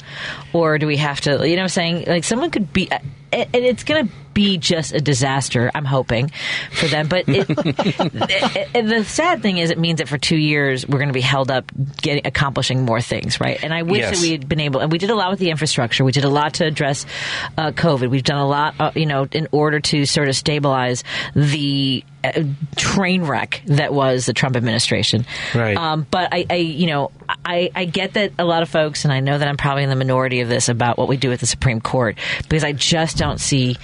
or do we have to? You know, what I'm saying like someone could be, uh, and it's going to be just a disaster. I'm hoping for them, but <laughs> it, and the sad thing is, it means that for two years we're going to be held up getting accomplishing more things, right? And I wish Yes. that we had been able, and we did a lot with the infrastructure. We did a lot to address uh, COVID. We've done a lot, uh, you know, in order to sort of stabilize the train wreck that was the Trump administration. Right. Um, but I, I, you know, I, I get that a lot of folks, and I know that I'm probably in the minority of this about what we do at the Supreme Court because I just don't see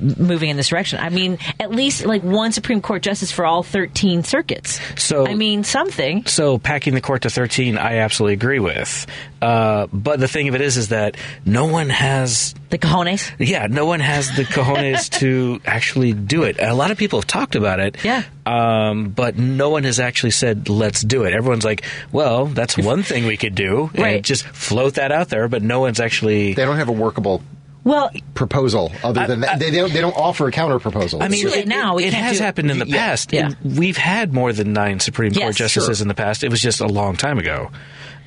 moving in this direction. I mean, at least like one Supreme Court justice for all 13 circuits. So- I mean, something. So packing the court to 13, I absolutely agree with. Uh, but the thing of it is, is that no one has The cojones. Yeah, no one has the cojones <laughs> to actually do it. A lot of people have talked about it. Yeah. Um, but no one has actually said, let's do it. Everyone's like, well, that's one thing we could do. Right. And just float that out there, but no one's actually. They don't have a workable Well, proposal other than that. They, they, don't, they don't offer a counter proposal. I mean, Too it, now. We it has do- happened in the Yeah. past. Yeah. We've had more than nine Supreme Court justices sure. in the past. It was just a long time ago.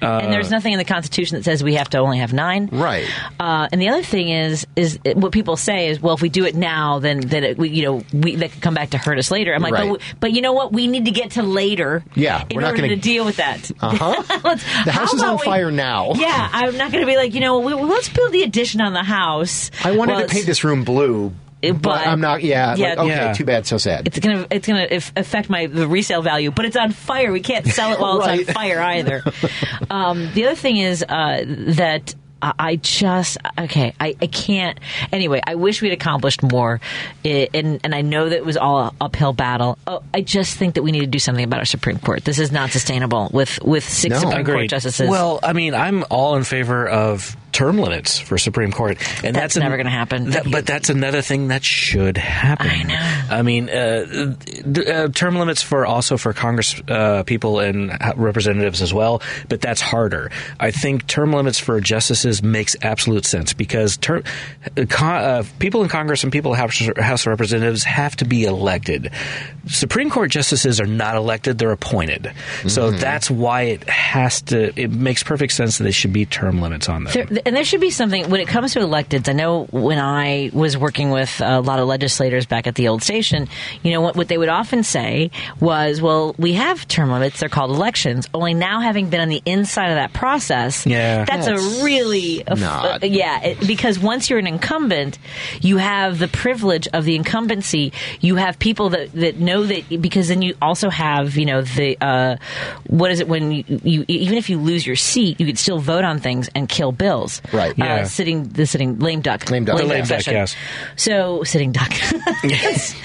And there's nothing in the Constitution that says we have to only have nine. Right. Uh, and the other thing is, is what people say is, well, if we do it now, then then it, we, you know, we that could come back to hurt us later. I'm like, Right. but, but you know what? We need to get to later. Yeah, in we're not gonna- deal with that. Uh-huh. <laughs> The house is on we- fire now. <laughs> Yeah, I'm not going to be like, you know, we, let's build the addition on the house. I wanted to paint this room blue, but, but- I'm not. Yeah. Yeah, like, okay. yeah. Too bad. So sad. It's gonna it's gonna affect my the resale value, but it's on fire. We can't sell it while it's on fire either. <laughs> um, the other thing is uh, that I I just okay. I, I can't. Anyway, I wish we'd accomplished more, I- and and I know that it was all a uphill battle. Oh, I just think that we need to do something about our Supreme Court. This is not sustainable with with six Supreme Court justices. Well, I mean, I'm all in favor of term limits for Supreme Court, and That's that's, never gonna happen. That, but that's another thing that should happen. I know. I mean, uh, uh, term limits for also for Congress uh, people and representatives as well, but that's harder. I think term limits for justices makes absolute sense because term, uh, con- uh, people in Congress and people in House, House of Representatives have to be elected. Supreme Court justices are not elected; they're appointed. So Mhm. that's why it has to. It makes perfect sense that there should be term limits on them. There, and there should be something when it comes to electeds. I know when I was working with a lot of legislators back at the old station, you know what, what they would often say was, "Well, we have term limits. They're called elections." Only now, having been on the inside of that process, Yeah. that's, That's a really not. uh, yeah. It, because once you're an incumbent, you have the privilege of the incumbency. You have people that that know that because then you also have you know the uh, what is it when you, you even if you lose your seat, you could still vote on things and kill bills. Right. Uh, Yeah. sitting the sitting lame duck. Lame duck. The lame duck, session. yes. So sitting duck. <laughs> Yes.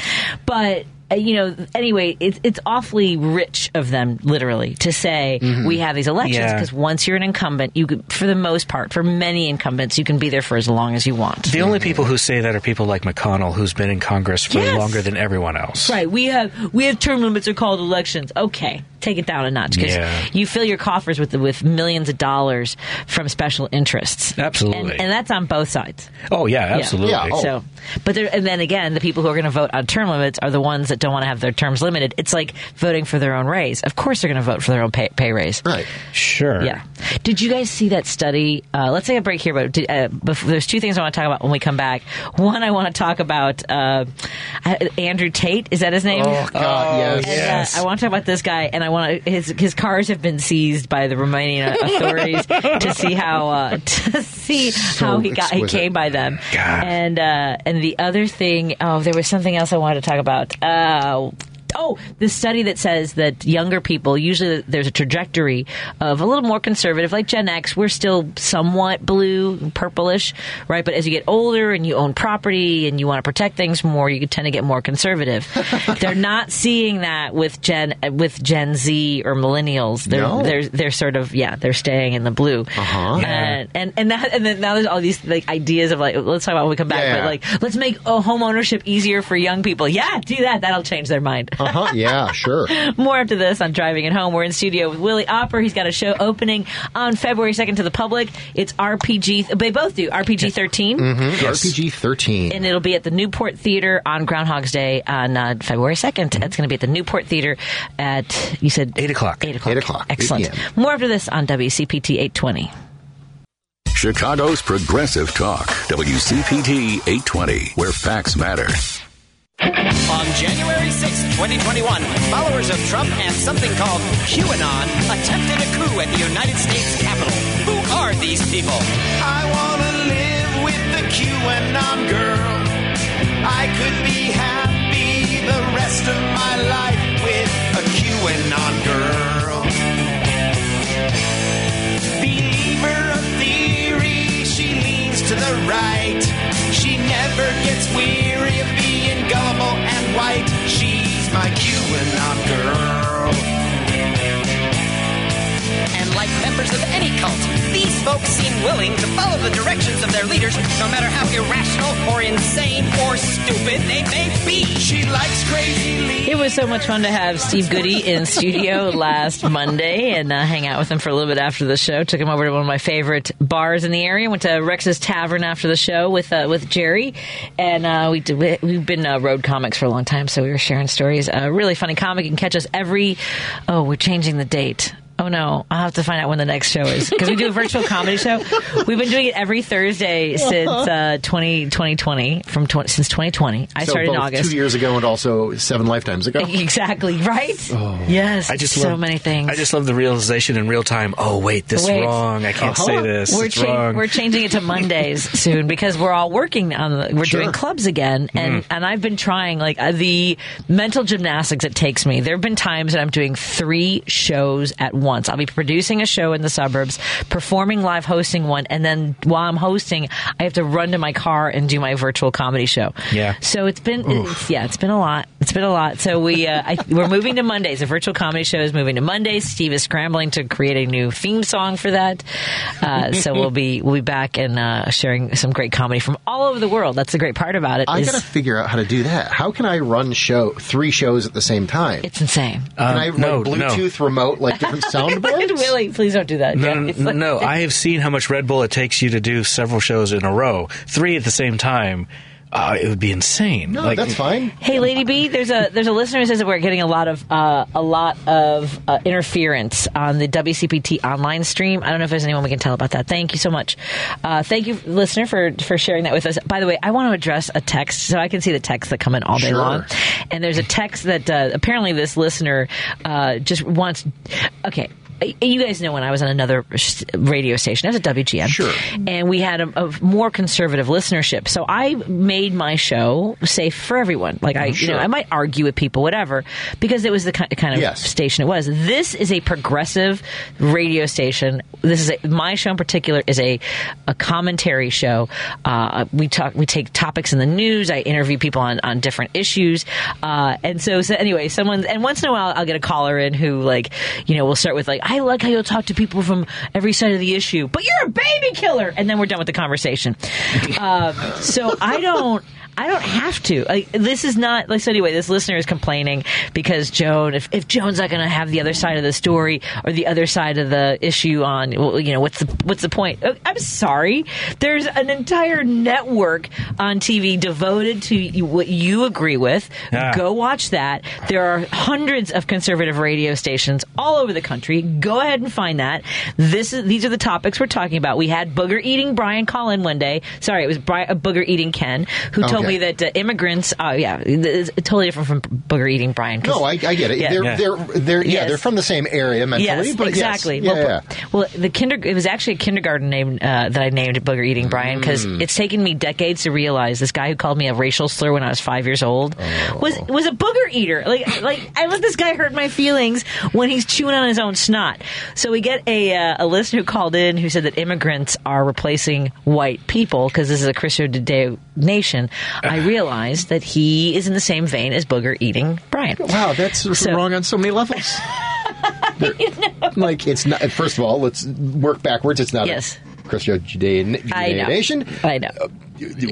but you know, anyway, it's it's awfully rich of them, literally, to say we have these elections Mm-hmm. Yeah. because once you're an incumbent, you could, for the most part, for many incumbents, you can be there for as long as you want. The only people who say that are people like McConnell, who's been in Congress for Yes. longer than everyone else. Right, we have we have term limits are called elections. Okay, take it down a notch because Yeah. you fill your coffers with with millions of dollars from special interests. Absolutely. and, and that's on both sides. Oh yeah, absolutely. Yeah, oh. So, but there, and then again, the people who are going to vote on term limits are the ones that don't want to have their terms limited. It's like voting for their own raise. Of course, they're going to vote for their own pay, pay raise. Right. Sure. Yeah. Did you guys see that study? Uh, let's take a break here, but uh, before, there's two things I want to talk about when we come back. One, I want to talk about uh, Andrew Tate. Is that his name? Oh, God, yes. And, uh, yes. I want to talk about this guy, and I want to, his his cars have been seized by the Romanian <laughs> authorities to see how uh, <laughs> to see So how he got he came by them. God. And uh, and the other thing, oh, there was something else I wanted to talk about. Uh, Oh, the study that says that younger people usually there's a trajectory of a little more conservative, like Gen X. We're still somewhat blue, purplish, right? But as you get older and you own property and you want to protect things more, you tend to get more conservative. <laughs> they're not seeing that with Gen with Gen Z or millennials. They're No. they're they're sort of yeah, they're staying in the blue. Uh-huh. And and and, that, and then now there's all these like ideas of like let's talk about when we come back, Yeah. but like let's make home ownership easier for young people. Yeah, do that. That'll change their mind. Uh huh. Yeah. Sure. <laughs> More after this on Driving It Home. We're in studio with Willie Opper. He's got a show opening on February 2nd to the public. It's RPG. They both do RPG 13. RPG thirteen. And it'll be at the Newport Theater on Groundhog's Day on uh, February 2nd. It's going to be at the Newport Theater at, you said? 8 o'clock. 8 o'clock. 8 o'clock, Excellent. p.m. More after this on WCPT 820. Chicago's Progressive Talk, WCPT 820, where facts matter. On January 6, 2021, followers of Trump and something called QAnon attempted a coup at the United States Capitol. Who are these people? I wanna live with the QAnon girl. I could be happy the rest of my life with a QAnon girl. Believer to the right. She never gets weary of being gullible and white. She's my QAnon girl. And like members of any cult, these folks seem willing to follow the directions of their leaders, no matter how irrational or insane or stupid they may be. She likes crazy It was so much fun to have Steve Goody in studio <laughs> last Monday and uh, hang out with him for a little bit after the show. Took him over to one of my favorite bars in the area. Went to Rex's Tavern after the show with uh, with Jerry, and uh, we did, we, we've been uh, road comics for a long time, so we were sharing stories. A really funny comic. You can catch us every. Oh, we're changing the date. Oh no, I'll have to find out when the next show is because we do a virtual comedy show. We've been doing it every Thursday since uh, 20, 2020, from tw- since 2020. I So started in August. two years ago and also seven lifetimes ago. <laughs> Exactly right. Yes, I just so love, many things. I just love the realization in real time. Oh wait, this Wait. wrong. I can't say this. We're, it's cha- wrong. we're changing it to Mondays <laughs> soon because we're all working on the. We're Sure. doing clubs again, and and I've been trying like uh, the mental gymnastics it takes me. There have been times that I'm doing three shows at once. I'll be producing a show in the suburbs, performing live, hosting one, and then while I'm hosting, I have to run to my car and do my virtual comedy show. Yeah. So it's been, it's, yeah, it's been a lot. It's been a lot. So we, uh, I, we're moving to Mondays. The virtual comedy show is moving to Mondays. Steve is scrambling to create a new theme song for that. Uh, so <laughs> we'll be, we'll be back and uh, sharing some great comedy from all over the world. That's the great part about it. I is- got to figure out how to do that. How can I run show three shows at the same time? it's insane. Can I Um, no, like no. Bluetooth remote like different <laughs> soundboards? <laughs> Willie, please don't do that. No, Yeah, no, like- no, I have seen how much Red Bull it takes you to do several shows in a row, three at the same time. Uh, it would be insane. No, that's fine. Hey, Lady B, there's a there's a listener who says that we're getting a lot of uh, a lot of uh, interference on the WCPT online stream. I don't know if there's anyone we can tell about that. Thank you so much. Uh, thank you, listener, for for sharing that with us. By the way, I want to address a text so I can see the texts that come in all day Sure. long. And there's a text that uh, apparently this listener uh, just wants. Okay. You guys know when I was on another radio station, I was at WGN. Sure. And we had a, a more conservative listenership. So I made my show safe for everyone. Like I, you know, I might argue with people, whatever, because it was the kind of Yes. station it was. This is a progressive radio station. This is a, my show in particular is a a commentary show. Uh, we talk, we take topics in the news. I interview people on on different issues. Uh, and so, so anyway, someone and once in a while I'll get a caller in who like, you know, will start with like, I like how you'll talk to people from every side of the issue, but you're a baby killer, and then we're done with the conversation. <laughs> um, so I don't. I don't have to. Like, this is not. Like, so anyway, this listener is complaining because Joan, if, if Joan's not going to have the other side of the story or the other side of the issue on, well, you know, what's the what's the point? Uh, I'm sorry. There's an entire network on TV devoted to what you agree with. Yeah. Go watch that. There are hundreds of conservative radio stations all over the country. Go ahead and find that. This is these are the topics we're talking about. We had booger eating Brian Collin one day. Sorry, it was Brian, uh, booger eating Ken who told Okay. me that uh, immigrants. Oh yeah, it's totally different from booger eating Brian. 'cause- No, I, I get it. Yeah. They're, Yeah. they're, they're, yeah, Yes. they're from the same area mentally, Yes, but exactly. Yes. Yeah, well, yeah. well, the kinder it was actually a kindergarten name uh, that I named Booger Eating Brian because Mm. it's taken me decades to realize this guy who called me a racial slur when I was five years old was Oh. was a booger eater. Like like I let this guy hurt my feelings when he's chewing on his own snot. So we get a uh, a listener who called in who said that immigrants are replacing white people because this is a Christian Judeo nation. I realized that he is in the same vein as Booger Eating Brian. Wow, that's <laughs> So- wrong on so many levels. <laughs> They're- Like it's not. First of all, let's work backwards. It's not Yes. a Christian Judean, I know. Nation. I know. Uh,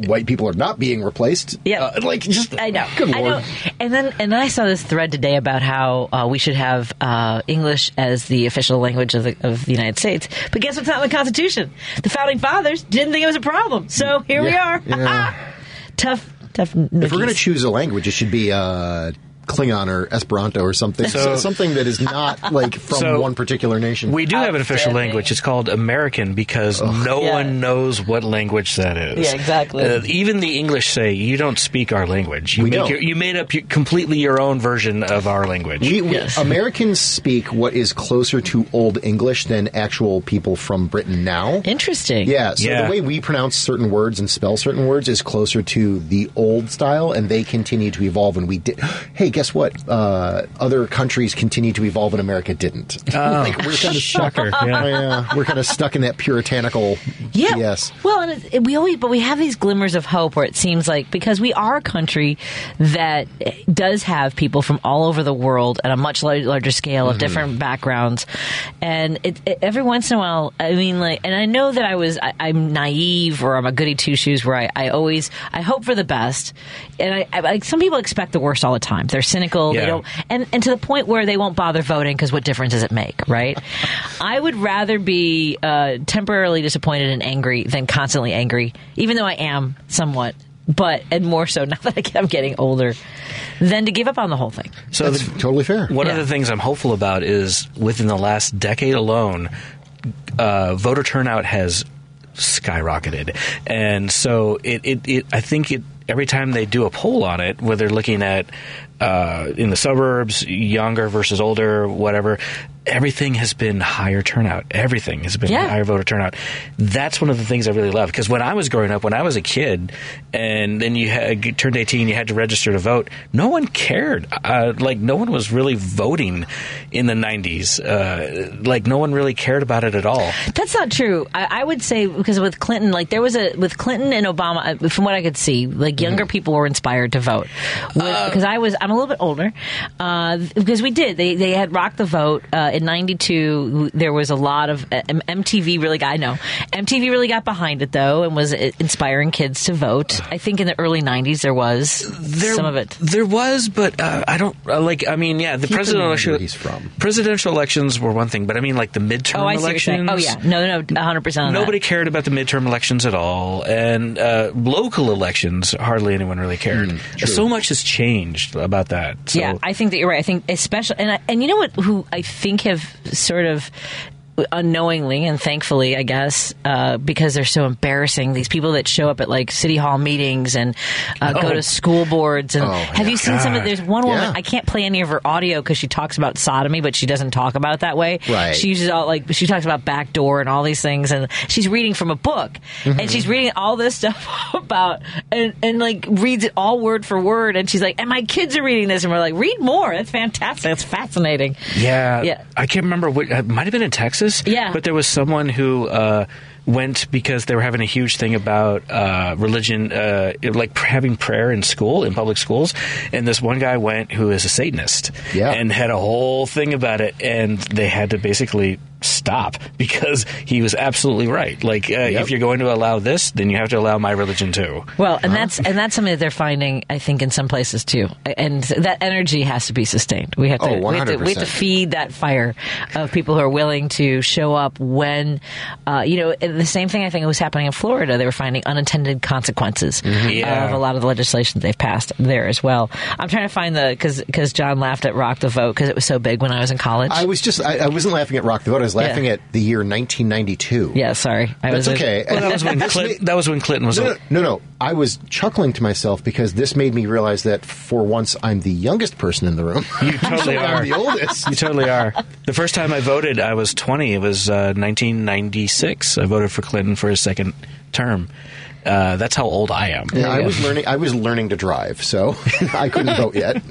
white people are not being replaced. Yeah. Uh, like just I know. Good I lord. know. And then and then I saw this thread today about how uh, we should have uh, English as the official language of the of the United States. But guess what's not in the Constitution? The founding fathers didn't think it was a problem. So here we are. yeah. <laughs> tough, tough. If we're going to choose a language, it should be uh, Klingon or Esperanto or something. So- something that is not like from So, one particular nation. We do have an official language. It's called American because no Yeah. one knows what language that is. Yeah, exactly. Uh, even the English say you don't speak our language. You We make don't. Your, you made up your, completely your own version of our language. We, we- Yes. Americans speak what is closer to Old English than actual people from Britain now. Interesting. Yeah, so Yeah. the way we pronounce certain words and spell certain words is closer to the old style, and they continue to evolve. And we did. <gasps> Hey, guess what? Uh, other countries continue to evolve, and America didn't. <laughs> like we're kind of <laughs> Shocker, yeah. yeah, we're kind of stuck in that puritanical. Yeah. Yes. Well, and it, we always, but we have these glimmers of hope where it seems like because we are a country that does have people from all over the world at a much larger scale of different backgrounds, and it, it, every once in a while, I mean, like, and I know that I was, I, I'm naive or I'm a goody two shoes where I, I always, I hope for the best, and I, I like some people expect the worst all the time. They're cynical. They don't and and to the point where they won't bother voting because what difference does it make, right? I would rather be uh, temporarily disappointed and angry than constantly angry, even though I am somewhat, but and more so <laughs> now that I get- I'm getting older, than to give up on the whole thing. so That's the, totally fair. one Yeah. of the things I'm hopeful about is within the last decade alone, uh, voter turnout has skyrocketed, and so it, it, it I think it every time they do a poll on it, where they're looking at uh, in the suburbs, younger versus older, whatever, everything has been higher turnout. Everything has been Yeah. higher voter turnout. That's one of the things I really love because when I was growing up, when I was a kid, and then you had, turned eighteen, you had to register to vote. No one cared. Uh, like no one was really voting in the nineties. Uh, like no one really cared about it at all. That's not true. I, I would say because with Clinton, like there was a with Clinton and Obama, uh, from what I could see, like younger people were inspired to vote. Because I was, I'm a little bit older. Uh, because we did, they they had rock the vote uh, in '92. There was a lot of uh, M- MTV really got. I know MTV really got behind it though, and was uh, inspiring kids to vote. I think in the early '90s there was some of it. There was, but uh, I don't uh, like. I mean, yeah, the Keep presidential mind election. where he's from. Presidential elections were one thing, but I mean, like the midterm Oh, I see what you're elections. Oh yeah, no, no, 100 percent on that. Nobody cared about the midterm elections at all, and uh, local elections hardly anyone really cared. so much has changed about that. So, Yeah, I think that you're right. I think especially, and I, and you know what? Who I think have sort of unknowingly and thankfully, I guess, uh, because they're so embarrassing. These people that show up at like city hall meetings and uh, go Oh. to school boards. And Oh, have you seen some of? God. There's one woman. Yeah. I can't play any of her audio because she talks about sodomy, but she doesn't talk about it that way. Right. She uses all like she talks about backdoor and all these things, and she's reading from a book, Mm-hmm. and she's reading all this stuff <laughs> about and and like reads it all word for word, and she's like, and my kids are reading this, and we're like, read more. That's fantastic. That's fascinating. Yeah, Yeah. I can't remember what. It might have been in Texas. Yeah. but there was someone who uh, went because they were having a huge thing about uh, religion, uh, like having prayer in school in public schools, and this one guy went who is a Satanist, Yeah. and had a whole thing about it, and they had to basically stop <laughs> because he was absolutely right. Like, uh, if you're going to allow this, then you have to allow my religion too. Well, and that's and that's something that they're finding, I think, in some places too. And that energy has to be sustained. We have to, Oh, we, have to we have to feed that fire of people who are willing to show up when, uh, you know, the same thing I think was happening in Florida. They were finding unintended consequences Yeah. of a lot of the legislation they've passed there as well. I'm trying to find the because because John laughed at Rock the Vote because it was so big when I was in college. I was just, I, I wasn't laughing at Rock the Vote. Was laughing Yeah. at the year 1992. yeah, sorry, I That's was okay. Well, that was when <laughs> Clinton, that was when Clinton was. No, no, no, no. I was chuckling to myself because this made me realize that for once I'm the youngest person in the room. You <laughs> totally Usually are. The oldest. You totally are. The first time I voted, I was 20. It was uh, 1996. I voted for Clinton for his second term. Uh, that's how old I am. Yeah, I was learning. I was learning to drive, so <laughs> I couldn't vote yet.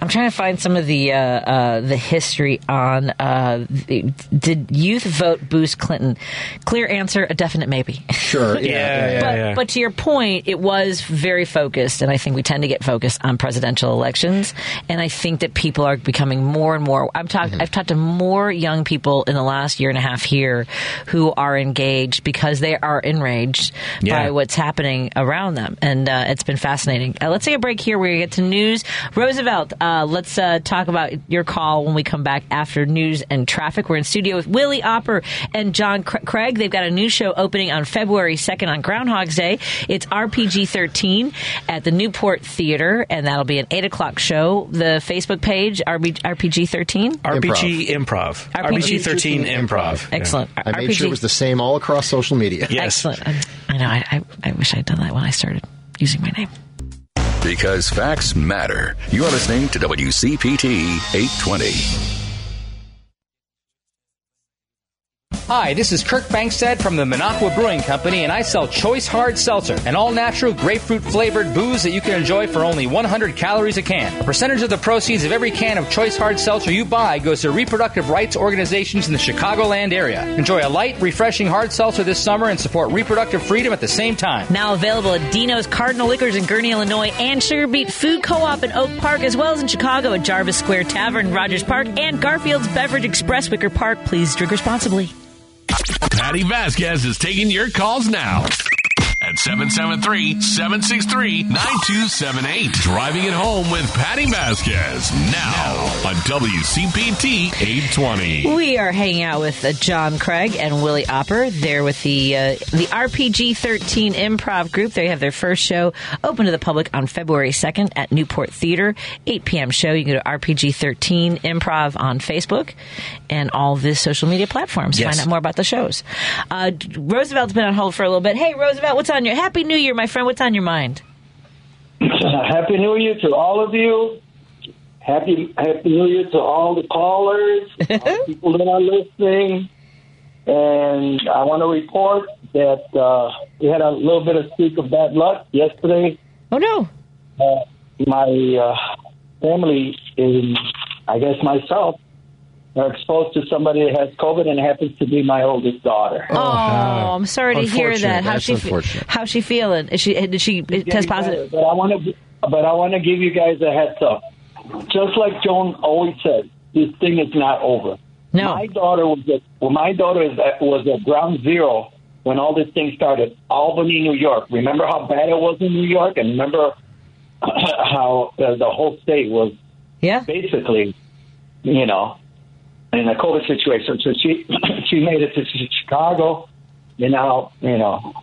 I'm trying to find some of the uh, uh, the history on uh, did youth vote boost Clinton? Clear answer: a definite maybe. Sure. Yeah. Yeah, <laughs> yeah, but, yeah. but to your point, it was very focused, and I think we tend to get focused on presidential elections. And I think that people are becoming more and more. I'm talk, Mm-hmm. I've talked to more young people in the last year and a half here who are engaged because they are enraged by what's happening around them, and uh, it's been fascinating. Uh, let's take a break here. Where we get to news. Roosevelt, uh, let's uh, talk about your call when we come back after news and traffic. We're in studio with Willie Opper and John Craig. They've got a new show opening on February 2nd on Groundhog's Day. It's RPG 13 at the Newport Theater, and that'll be an 8 o'clock show. The Facebook page, RPG 13. RPG Improv. RPG RPG 13 Improv. Excellent. I made sure it was the same all across social media. Yes. Excellent. I, I know. I, I, I wish I'd done that when I started using my name. Because facts matter. You're listening to WCPT 820. Hi, this is Kirk Bangstad from the Minocqua Brewing Company, and I sell Choice Hard Seltzer, an all natural grapefruit flavored booze that you can enjoy for only 100 calories a can. A percentage of the proceeds of every can of Choice Hard Seltzer you buy goes to reproductive rights organizations in the Chicagoland area. Enjoy a light, refreshing hard seltzer this summer and support reproductive freedom at the same time. Now available at Dino's Cardinal Liquors in Gurnee, Illinois, and Sugar Beet Food Co-op in Oak Park, as well as in Chicago at Jarvis Square Tavern, Rogers Park, and Garfield's Beverage Express, Wicker Park. Please drink responsibly. Patty Vasquez is taking your calls now at 773-763-9278. Driving it home with Patty Vasquez now on WCPT 820. We are hanging out with uh, John Craig and Willie Opper. They're with the uh, the RPG 13 Improv Group. They have their first show open to the public on February 2nd at Newport Theater, 8 p.m. show. You can go to RPG 13 Improv on Facebook and all the social media platforms. to Yes. Find out more about the shows. Uh, Roosevelt's been on hold for a little bit. Hey, Roosevelt, what's on your Happy New Year, my friend? What's on your mind? <laughs> Happy New Year to all of you. Happy Happy New Year to all the callers, all <laughs> people that are listening. And I want to report that uh, we had a little bit of streak of bad luck yesterday. Oh no! Uh, my uh, family, in, I guess myself, are exposed to somebody that has COVID, and happens to be my oldest daughter. Oh, oh I'm sorry to hear that. How's she? fe- unfortunate. How's she feeling? Is she? Eh, did she eh, test positive? But I want to, but I want to give you guys a heads up. Just like Joan always says, this thing is not over. No. My daughter was at, well, my daughter is at, was at ground zero when all this thing started. Albany, New York. Remember how bad it was in New York, and remember <clears throat> how uh, the whole state was yeah basically, you know, in a COVID situation. So she <clears throat> she made it to Chicago, and now you know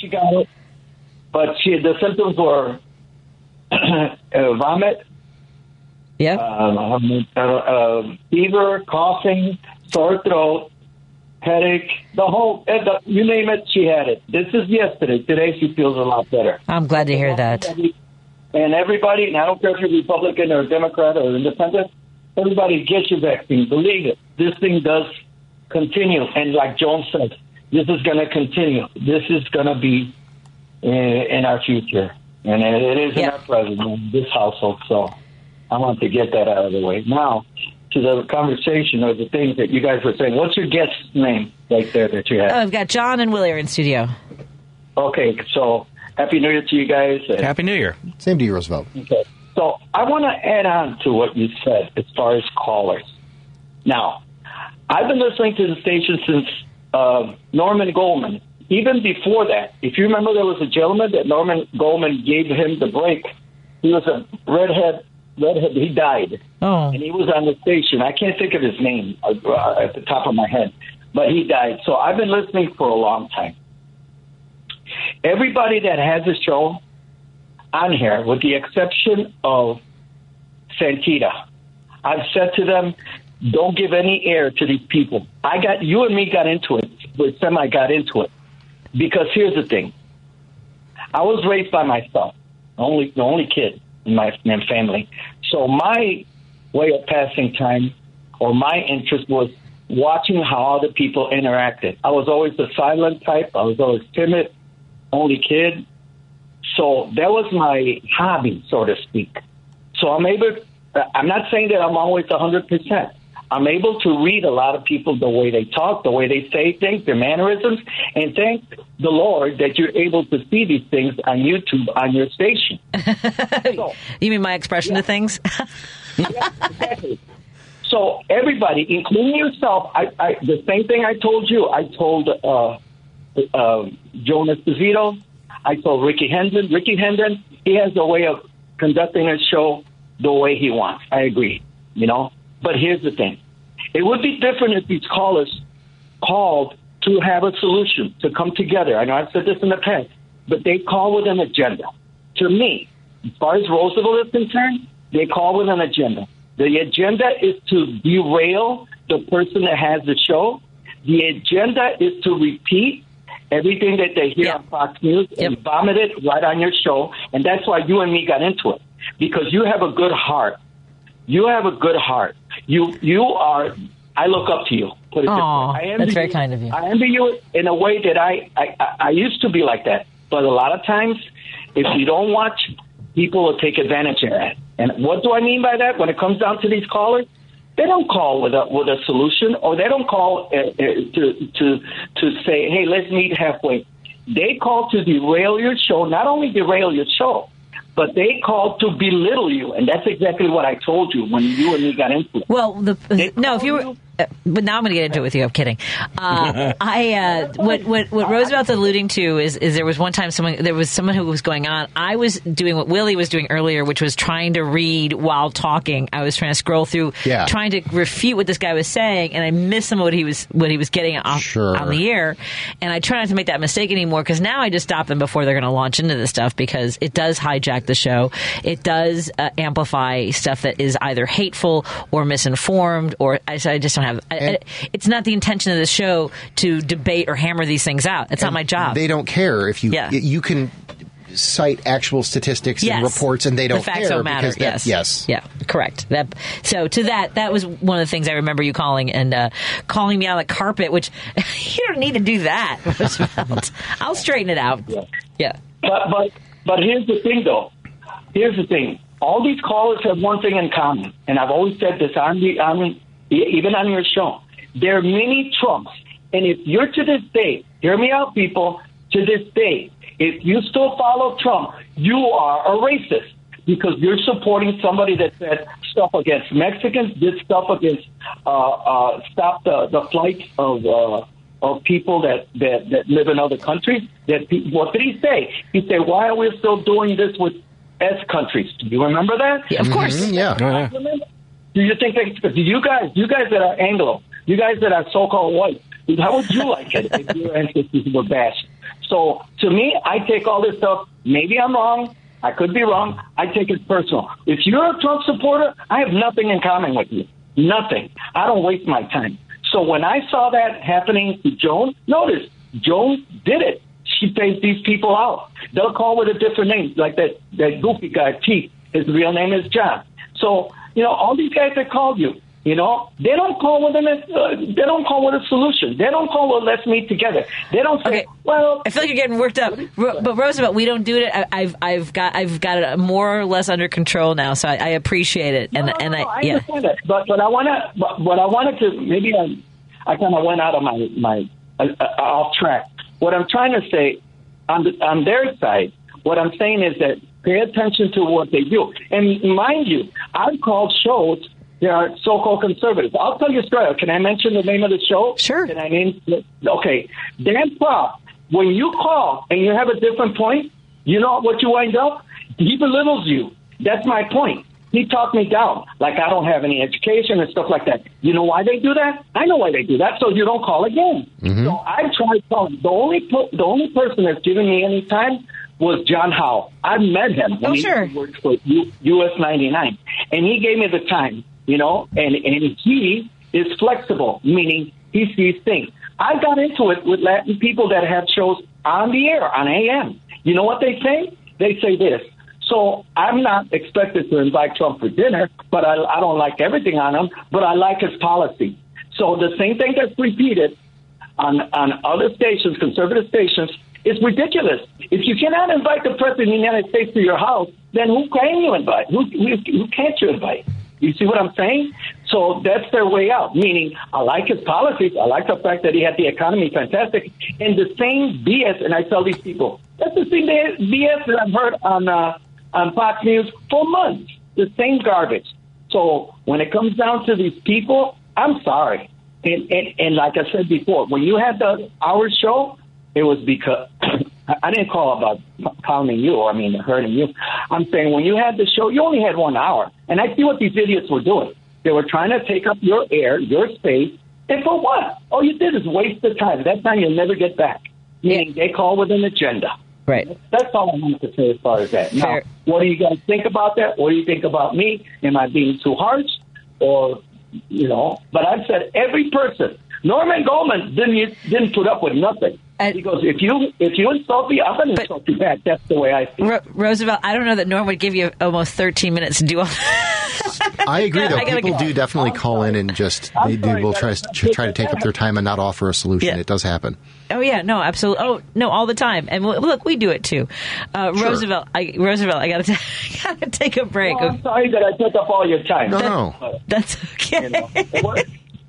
she got it, but she the symptoms were <clears throat> uh, vomit, yeah, um, uh, uh, fever, coughing, sore throat, headache, the whole uh, the, you name it, she had it. This is yesterday. Today she feels a lot better. I'm glad to hear that. And everybody, and I don't care if you're Republican or Democrat or Independent, everybody get your vaccine. Believe it. This thing does continue. And like Joan said, this is going to continue. This is going to be in, in our future. And it, it is in our present, in this household. So I want to get that out of the way. Now, to the conversation or the things that you guys were saying. What's your guest name right there that you have? Oh, have? I've got John and Willie are in studio. Okay, so Happy New Year to you guys. Happy New Year. Same to you, Roosevelt. Okay. So I want to add on to what you said as far as callers. Now, I've been listening to the station since uh, Norman Goldman. Even before that, if you remember, there was a gentleman that Norman Goldman gave him the break. He was a redhead. Redhead. He died, oh. and he was on the station. I can't think of his name uh, at the top of my head, but he died. So I've been listening for a long time. Everybody that has a show on here, with the exception of Santita, I've said to them, don't give any air to these people. I got you and me got into it, but semi got into it because here's the thing: I was raised by myself, only the only kid in my in my family. So my way of passing time or my interest was watching how other people interacted. I was always the silent type. I was always timid, only kid. So that was my hobby, so to speak. So I'm able. I'm not saying that I'm always 100 percent. I'm able to read a lot of people the way they talk, the way they say things, their mannerisms, and thank the Lord that you're able to see these things on YouTube on your station. <laughs> You mean my expression of things? exactly. <laughs> So everybody, including yourself, I, I the same thing I told you. I told uh, uh, Jonas Esposito. I told Rickey Hendon. Rickey Hendon, he has a way of conducting a show the way he wants. I agree. You know, but here's the thing: it would be different if these callers called to have a solution to come together. I know I've said this in the past, but they call with an agenda. To me, as far as Roosevelt is concerned, they call with an agenda. The agenda is to derail the person that has the show. The agenda is to repeat everything that they hear on Fox News and vomit it right on your show. And that's why you and me got into it because you have a good heart. You have a good heart. You you are. I look up to you. Put it this way. Aw, I envy that's very you. kind of you. I envy you in a way that I I- I used to be like that, but a lot of times, if you don't watch, people will take advantage of that. And what do I mean by that? When it comes down to these callers, they don't call with a with a solution, or they don't call uh, uh, to to to say, "Hey, let's meet halfway." They call to derail your show. Not only derail your show, but they call to belittle you, and that's exactly what I told you when you and me got into it. Well, the no, if you were. Uh, but now I'm going to get into it with you. I'm kidding. Uh, I uh, what what what Roosevelt's alluding to is is there was one time someone there was someone who was going on. I was doing what Willie was doing earlier, which was trying to read while talking. I was trying to scroll through, Yeah. trying to refute what this guy was saying, and I missed some of what he was what he was getting off Sure. on the air. And I try not to make that mistake anymore because now I just stop them before they're going to launch into this stuff because it does hijack the show. It does uh, amplify stuff that is either hateful or misinformed, or I, I just don't have. I, I, it's not the intention of the show to debate or hammer these things out. It's not my job. They don't care if you Yeah. you can cite actual statistics and reports, and they don't the facts care don't matter. because that- yes, yes, yeah, correct. That so to that that was one of the things I remember you calling and uh, calling me on the carpet, which <laughs> you don't need to do that. <laughs> I'll straighten it out. Yeah. But but but here's the thing, though. Here's the thing. All these callers have one thing in common, and I've always said this on the on even on your show. There are many Trumps, and if you're to this day, hear me out, people. To this day, if you still follow Trump, you are a racist because you're supporting somebody that said stuff against Mexicans, did stuff against uh, uh, stop the the flight of. Uh, of people that, that, that live in other countries. That pe- what did he say? He said, "Why are we still doing this with S countries?" Do you remember that? Yeah, of course. Mhm, yeah. Do you think that? Do you guys? You guys that are Anglo, you guys that are so-called white, how would you like it if your ancestors were bashed? So to me, I take all this stuff. Maybe I'm wrong. I could be wrong. I take it personal. If you're a Trump supporter, I have nothing in common with you. Nothing. I don't waste my time. So when I saw that happening to Joan, notice Joan did it. She pays these people out. They'll call with a different name, like that that goofy guy Pete. His real name is John. So you know all these guys that called you. You know, they don't call with an, uh, they don't call with a solution. They don't call with let's meet together. They don't say, well, I feel like you're getting worked up, Ro- but Roosevelt, we don't do it. I, I've I've got I've got it more or less under control now, so I, I appreciate it. And and I, I yeah, understand that, but but I want to, but, but I wanted to maybe I, I kind of went out of my my uh, uh, off track. What I'm trying to say on the, on their side, what I'm saying is that pay attention to what they do, and mind you, I've called shows. They are so-called conservatives. I'll tell you straight. up. Can I mention the name of the show? Sure. Can I name? Okay, Dan Proft. When you call and you have a different point, you know what you wind up? He belittles you. That's my point. He talked me down, like I don't have any education and stuff like that. You know why they do that? I know why they do that, so you don't call again. Mm-hmm. So I tried calling. The only the only person that's given me any time was John Howe. I met him when Oh, he sure. worked for U- US 99, and he gave me the time. You know, and and he is flexible, meaning he sees things. I got into it with Latin people that have shows on the air on AM. You know what they say? They say this. So I'm not expected to invite Trump for dinner, but I, I don't like everything on him, but I like his policy. So the same thing that's repeated on on other stations, conservative stations, is ridiculous. If you cannot invite the president of the United States to your house, then who can you invite? Who who, who can't you invite? You see what I'm saying? So that's their way out. Meaning, I like his policies. I like the fact that he had the economy fantastic. And the same BS, and I tell these people, that's the same BS that I've heard on uh, on Fox News for months. The same garbage. So when it comes down to these people, I'm sorry. And, and, and like I said before, when you had the hour show, it was because I didn't call about pounding you or I mean hurting you. I'm saying when you had the show, you only had one hour, and I see what these idiots were doing. They were trying to take up your air, your space, and for what? All you did is waste the time. That time you'll never get back. Meaning they call with an agenda. Right. That's all I wanted to say as far as that. Now, Fair. what do you guys think about that? What do you think about me? Am I being too harsh? Or, you know, but I've said every person. Norman Goldman didn't didn't put up with nothing. He goes, if you if you insult me, I'm going to insult you back. That's the way I feel. Ro- Roosevelt, I don't know that Norm would give you almost 13 minutes to do all. I agree, <laughs> though. I People go. do definitely call in and just they, they will try to try to take up their time and not offer a solution. Yeah. It does happen. Oh yeah, no, absolutely. Oh no, all the time. And w- look, we do it too. Uh, Sure. Roosevelt, I, Roosevelt, I gotta, t- <laughs> I gotta take a break. Well, I'm sorry that I took up all your time. No, no. That's okay. it was,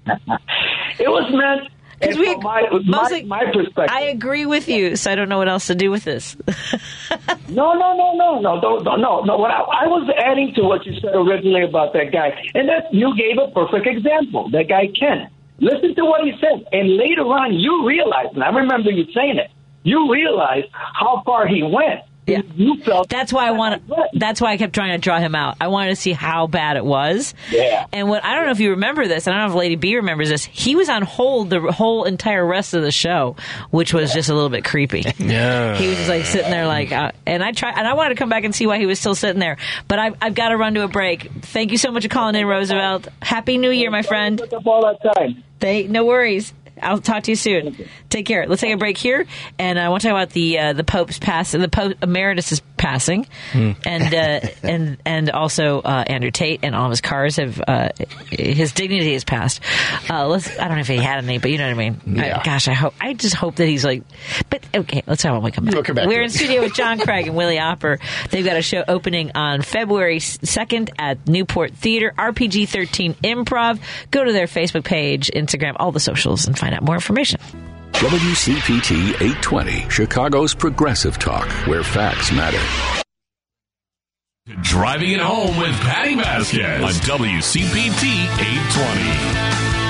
<laughs> it was meant. Because we, my, my, mostly- my perspective. I agree with you, so I don't know what else to do with this. <laughs> No, no, no, no, no, don't, no, no. What I, I was adding to what you said originally about that guy, and that you gave a perfect example. That guy Ken. Listen to what he said, and later on, you realized, and I remember you saying it. You realized how far he went. Yeah. You felt That's why I want. That's why I kept trying to draw him out. I wanted to see how bad it was. Yeah. And what I don't know if you remember this, and I don't know if Lady B remembers this. He was on hold the whole entire rest of the show, which was just a little bit creepy. <laughs> Yeah. He was just like sitting there, like, uh, and I try, and I wanted to come back and see why he was still sitting there, but I've, I've got to run to a break. Thank you so much for calling in, Roosevelt. Happy New Year, my friend. up all that time. They, no worries. I'll talk to you soon. Take care. Let's take a break here, and I want to talk about the uh, the Pope's pass. The Pope Emeritus is passing, Hmm. and uh, <laughs> and and also uh, Andrew Tate and all of his cars have uh, his dignity has passed. Uh, let's. I don't know if he had any, but you know what I mean. Yeah. I, gosh, I hope. I just hope that he's like. But okay, let's talk about when we come back. We'll come back We're in it. studio with John <laughs> Craig and Willie Opper. They've got a show opening on February 2nd at Newport Theater, RPG 13 Improv. Go to their Facebook page, Instagram, all the socials, and find out more information. WCPT 820, Chicago's progressive talk, where facts matter. Driving it home with Patty Vasquez on WCPT 820.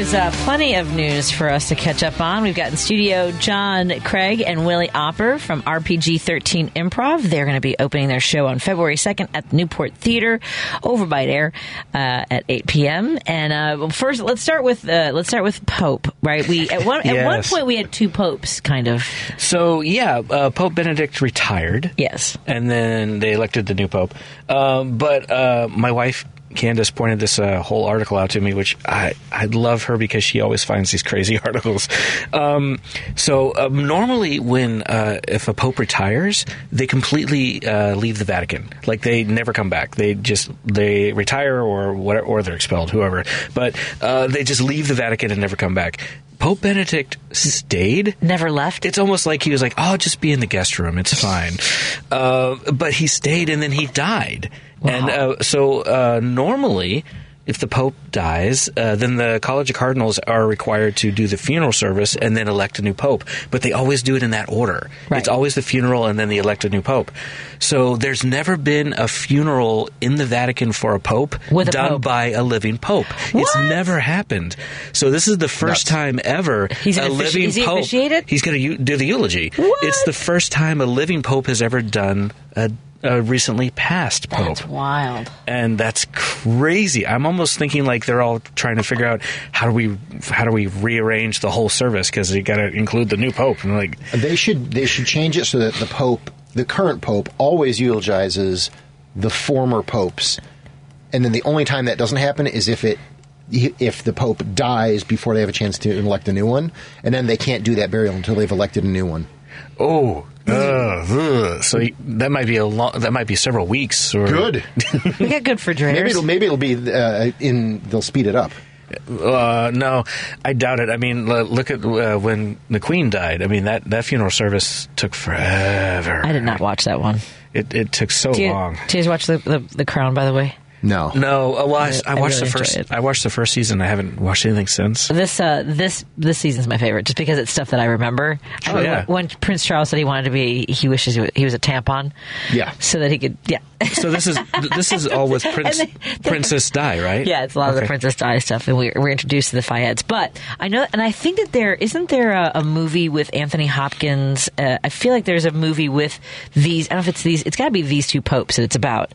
Is uh, plenty of news for us to catch up on. We've got in studio John Craig and Willie Opper from RPG 13 Improv. They're going to be opening their show on February 2nd at the Newport Theater over by there uh, at 8 p.m. And uh, well, first, let's start with uh, let's start with Pope. Right? We at one at one <laughs> point we had two popes, kind of. So yeah, uh, Pope Benedict retired. Yes, and then they elected the new pope. Um, but uh, my wife Candace pointed this uh, whole article out to me, which I I love her because she always finds these crazy <laughs> articles. Um, so um, normally, when uh, if a pope retires, they completely uh, leave the Vatican. Like they never come back. They just they retire or whatever, or they're expelled, whoever. But uh, they just leave the Vatican and never come back. Pope Benedict stayed. Never left. It's almost like he was like, "Oh, just be in the guest room. It's fine." uh, but he stayed, and then he died. And uh, so uh, normally, if the Pope dies, uh, then the College of Cardinals are required to do the funeral service and then elect a new Pope. But they always do it in that order. It's always the funeral and then they elect a new Pope. So there's never been a funeral in the Vatican for a Pope a done Pope. by a living Pope. It's never happened. So this is the first time ever He's a offici- living he Pope. officiated? He's going to do the eulogy. It's the first time a living Pope has ever done a, a recently passed Pope. That's wild. and that's crazy. I'm almost thinking like they're all trying to figure out how do we how do we rearrange the whole service because you got to include the new pope. And like They should they should change it so that the pope, the current pope, always eulogizes the former popes, and then the only time that doesn't happen is if it if the pope dies before they have a chance to elect a new one, and then they can't do that burial until they've elected a new one. oh. Uh, ugh. so that might be a long. That might be several weeks. Or Good. <laughs> We got good for drinks. maybe it'll maybe it'll be uh, in. They'll speed it up. Uh, no, I doubt it. I mean, look at uh, when the Queen died. I mean that that funeral service took forever. I did not watch that one. It it took so Do you, long. do you guys watch the, the the Crown? By the way, No, No, uh, well, I, I I watched really the first. enjoy it. I watched the first season. I haven't watched anything since. this uh, this this season's my favorite, just because it's stuff that I remember. I Oh, mean, yeah. When Prince Charles said he wanted to be, he wishes he was a tampon. Yeah. So that he could, yeah. So this is this is all with Prince they- Princess Di, right? Yeah, it's a lot of the Princess Di stuff, and we're, we're introduced to the Fayeds. But I know, and I think that there isn't there a, a movie with Anthony Hopkins. Uh, I feel like there's a movie with these. I don't know if it's these. It's got to be these two popes that it's about.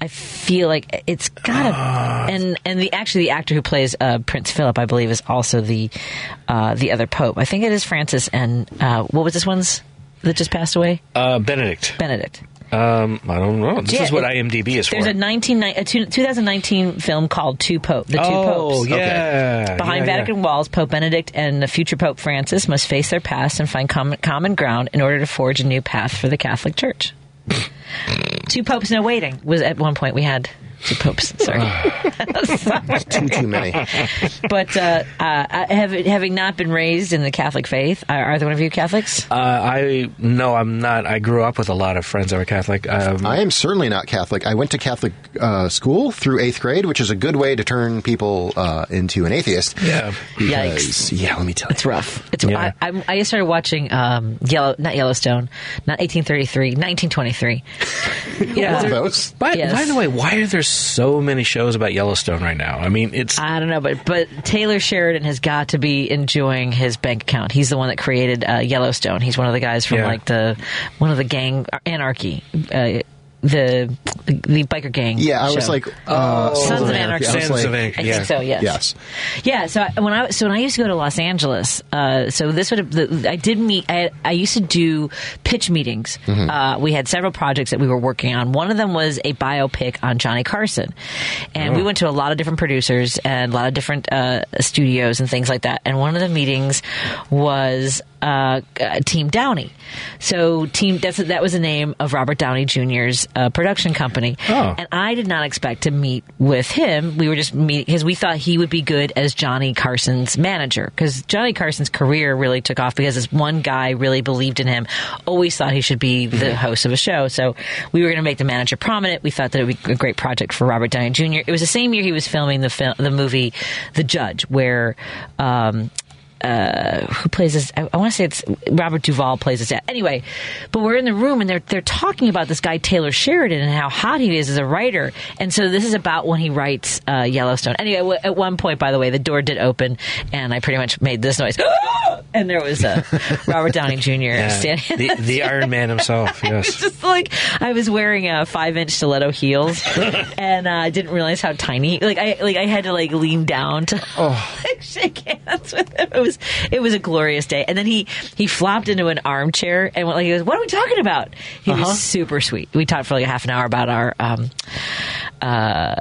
I feel like it's got to, Ah. and and the actually the actor who plays uh, Prince Philip, I believe, is also the uh, the other pope. I think it is Francis, and uh, what was this one's that just passed away? Uh, Benedict. Benedict. Um, I don't know. This Yeah, is what it- IMDb is for. There's a 19, a two- 2019 film called Two Pope, the Two Oh, Popes. yeah. Behind Yeah, yeah. Vatican walls, Pope Benedict and the future Pope Francis must face their past and find common, common ground in order to forge a new path for the Catholic Church. <laughs> two popes, no waiting. Was at one point we had two popes. <laughs> Sorry, too too many. but uh, uh, have, having not been raised in the Catholic faith, are either one of you Catholics? Uh, I no, I'm not. I grew up with a lot of friends that were Catholic. Um, I am certainly not Catholic. I went to Catholic uh, school through eighth grade, which is a good way to turn people uh, into an atheist. Yeah. Because, Yikes. Yeah, let me tell you. It's rough. It's Yeah. I, I, I started watching um, Yellow, not Yellowstone, not 1833, 1923. You <laughs> know, One of those. by, Yes. by the way, why are there so many shows about Yellowstone right now? I mean, it's I don't know, but but Taylor Sheridan has got to be enjoying his bank account. He's the one that created uh, Yellowstone. He's one of the guys from Yeah. like the one of the gang anarchy. Uh, the the biker gang. Yeah, I was like, uh, Sons of Anarchy. I Sons like- of Anarchy, I yeah. think so. Yes. Yes. Yeah. So I- when I so when I used to go to Los Angeles, uh, so this would have the, I did meet. I, I used to do pitch meetings. Mm-hmm. Uh, we had several projects that we were working on. One of them was a biopic on Johnny Carson, and Oh. we went to a lot of different producers and a lot of different uh, studios and things like that. And one of the meetings was uh, uh, Team Downey. So Team that's that was the name of Robert Downey Jr.'s uh, production company. Oh. And I did not expect to meet with him. We were just meeting because we thought he would be good as Johnny Carson's manager because Johnny Carson's career really took off because this one guy really believed in him, always thought he should be the host of a show. So we were going to make the manager prominent. We thought that it would be a great project for Robert Downey Jr. It was the same year he was filming the film, the movie The Judge, where. Um, uh, who plays this? I, I want to say it's Robert Duvall plays this. Anyway, but we're in the room and they're they're talking about this guy Taylor Sheridan and how hot he is as a writer. And so this is about when he writes uh, Yellowstone. Anyway, w- at one point, by the way, the door did open and I pretty much made this noise, <gasps> and there was uh, <laughs> Robert Downey Jr. Yeah, standing. the, the Iron Man himself. <laughs> Yes. just like I was wearing uh, five inch stiletto heels, <laughs> and uh, I didn't realize how tiny. Like I like I had to like lean down to like, shake hands with him. It was it was a glorious day. And then he he flopped into an armchair and went like he goes, "What are we talking about?" He was super sweet. We talked for like a half an hour about our um uh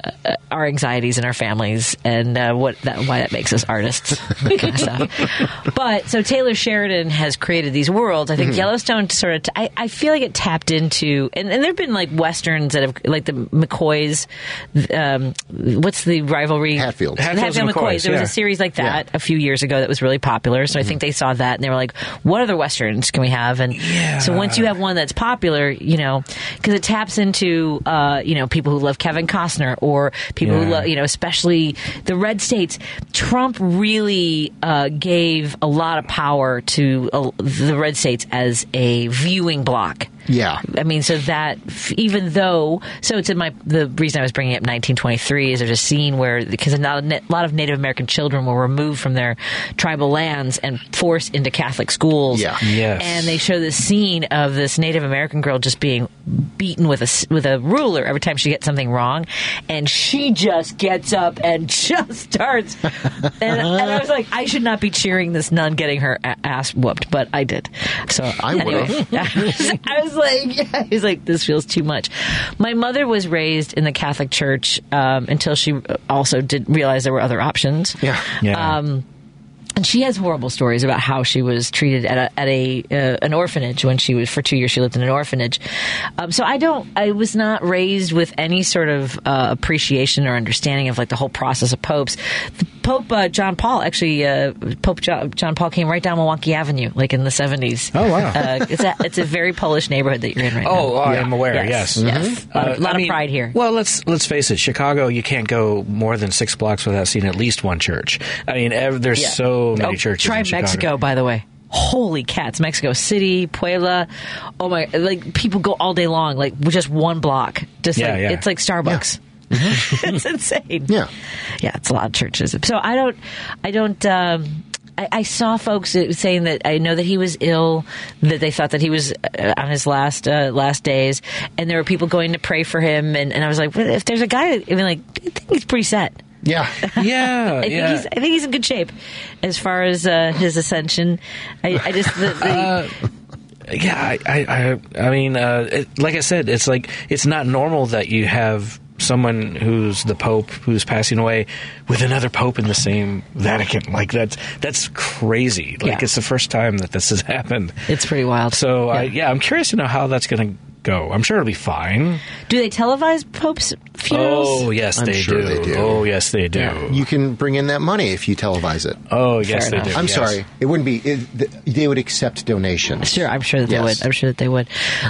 our anxieties and our families and uh, what that why that makes us artists <laughs> kind of stuff. But so Taylor Sheridan has created these worlds. I think Mhm. Yellowstone sort of. T- I, I feel like it tapped into, and, and there've been like westerns that have like the McCoys. Um, what's the rivalry? Hatfield. Hatfields and McCoys, There was yeah. a series like that a few years ago that was really popular. So I think they saw that and they were like, "What other westerns can we have?" And so once you have one that's popular, you know, because it taps into uh, you know people who love Kevin Costner or people who love you know especially the red states. Trump really uh, gave a lot of power to uh, the red states as a viewing block. Yeah. I mean, so that even though, so it's in my the reason I was bringing up 1923 is there's a scene where because a lot of na- lot of Native American children were removed from their tribal lands and forced into Catholic schools. Yeah. Yes. and they show this scene of this Native American girl just being beaten with a s- with a ruler every time she gets something wrong, and she just gets up and <laughs> just starts. and, and I was like, I should not be cheering this nun getting her ass whooped, but I did. So I anyway, would've. <laughs> I was, I was <laughs> like, was like, this feels too much. My mother was raised in the Catholic Church um, until she also did realize there were other options. Yeah. Yeah. Um, and she has horrible stories about how she was treated at a, at a uh, an orphanage when she was for two years. She lived in an orphanage. Um, so I don't. I was not raised with any sort of uh, appreciation or understanding of like the whole process of popes. The Pope uh, John Paul actually uh, Pope John, John Paul came right down Milwaukee Avenue, like in the seventies. Oh, wow. Uh, it's a it's a very Polish neighborhood that you're in right now. Oh, I am aware. Yes, Yes, yes. A lot, of, Uh, lot I of pride here. Well, let's let's face it. Chicago, you can't go more than six blocks without seeing at least one church. I mean, ev- there's Yeah. so many Oh, churches. Try in Chicago. Mexico, by the way. Holy cats! Mexico City, Puebla. Oh my! Like people go all day long, like just one block. Just Yeah, like yeah. it's like Starbucks. <laughs> it's insane. Yeah. yeah, it's a lot of churches. So I don't, I don't. Um, I, I saw folks saying that I know that he was ill, that they thought that he was uh, on his last uh, last days, and there were people going to pray for him, and, and I was like, well, if there's a guy, I mean, like, I think he's pretty set. Yeah. <laughs> Yeah, <laughs> I think yeah. he's I think he's in good shape as far as uh, his ascension. I, I just the, the, <laughs> Uh, yeah, I, I, I, mean, uh, it, like I said, it's like it's not normal that you have someone who's the Pope who's passing away with another Pope in the same Vatican. Like that's that's crazy. Like Yeah. it's the first time that this has happened. it's pretty wild. So I, yeah, I'm curious to know how that's going to go. I'm sure it'll be fine. Do they televise Pope's funerals? Oh yes, I'm they, sure do. they do. Oh yes, they do. Yeah. You can bring in that money if you televise it. Oh yes, Fair they enough. do. I'm yes. sorry. It wouldn't be. It, they would accept donations. Sure, I'm sure that they would. I'm sure that they would.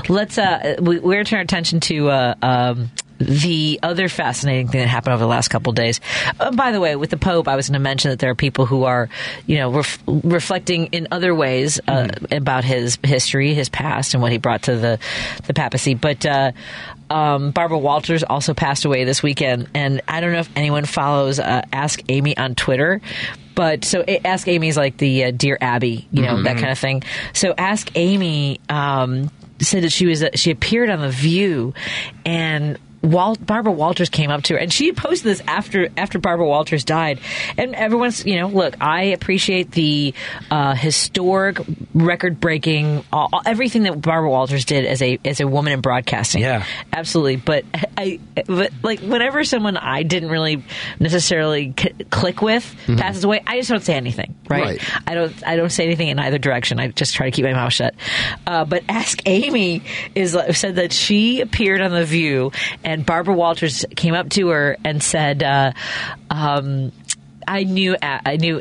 Let's. Uh, we, we're turning our attention to. Uh, um, the other fascinating thing that happened over the last couple of days. Uh, by the way, with the Pope, I was going to mention that there are people who are, you know, ref- reflecting in other ways uh, about his history, his past, and what he brought to the the papacy. But uh, um, Barbara Walters also passed away this weekend, and I don't know if anyone follows uh, Ask Amy on Twitter. But so Ask Amy is like the uh, Dear Abby, you know, that kind of thing. So Ask Amy um, said that she was she appeared on the View, and. Walt, Barbara Walters came up to her, and she posted this after after Barbara Walters died. And everyone's, you know, look, I appreciate the uh, historic, record breaking, everything that Barbara Walters did as a as a woman in broadcasting. Yeah. absolutely. But <laughs> I, but like whenever someone I didn't really necessarily c- click with Mhm. passes away, I just don't say anything. Right? Right. I don't I don't say anything in either direction. I just try to keep my mouth shut. Uh, but Ask Amy is said that she appeared on the View, and Barbara Walters came up to her and said. Uh, um, I knew, I knew,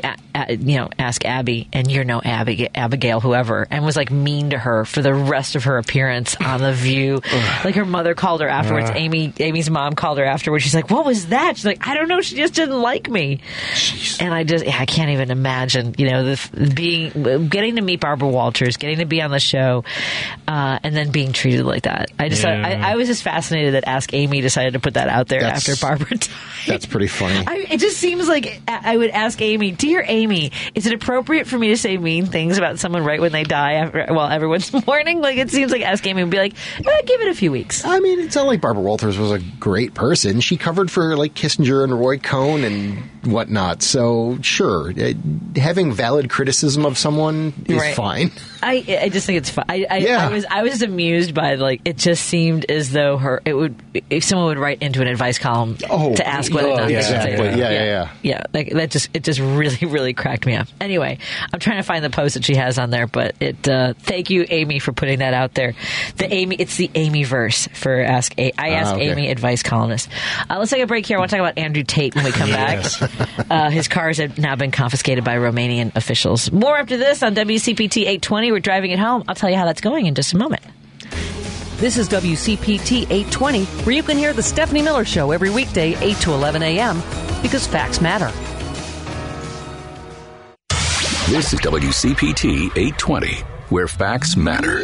you know, ask Abby, and you're no Abby, Abigail, whoever, and was like mean to her for the rest of her appearance on the View. <sighs> like her mother called her afterwards. Ugh. Amy, Amy's mom called her afterwards. She's like, "What was that?" She's like, "I don't know. She just didn't like me." And I just, yeah, I can't even imagine, you know, the being, getting to meet Barbara Walters, getting to be on the show, uh, and then being treated like that. I just, Yeah. I, I was just fascinated that Ask Amy decided to put that out there That's- after Barbara <laughs> died. That's pretty funny. I, it just seems like I would ask Amy, "Dear Amy, is it appropriate for me to say mean things about someone right when they die after while everyone's <laughs> mourning?" Like it seems like Ask Amy would be like, eh, "Give it a few weeks." I mean, it's not like Barbara Walters was a great person. She covered for like Kissinger and Roy Cohn and whatnot. So sure, uh, having valid criticism of someone is Right. fine. I I just think it's fun. I I, Yeah. I was I was amused by like it just seemed as though her it would if someone would write into an advice column Oh, to ask whether or not they should say exactly. that. Yeah, yeah, yeah. yeah. Like that just it just really <laughs> really cracked me up. Anyway, I'm trying to find the post that she has on there, but it. Uh, thank you, Amy, for putting that out there. The Amy, it's the Amy verse for ask. A- I Ah, ask okay. Amy advice columnist. Uh, let's take a break here. I want to talk about Andrew Tate when we come <laughs> Yes. back. Uh, his cars have now been confiscated by Romanian officials. More after this on WCPT 820. We're driving it home. I'll tell you how that's going in just a moment. This is WCPT 820, where you can hear the Stephanie Miller Show every weekday, 8 to 11 a.m., because facts matter. This is WCPT 820, where facts matter.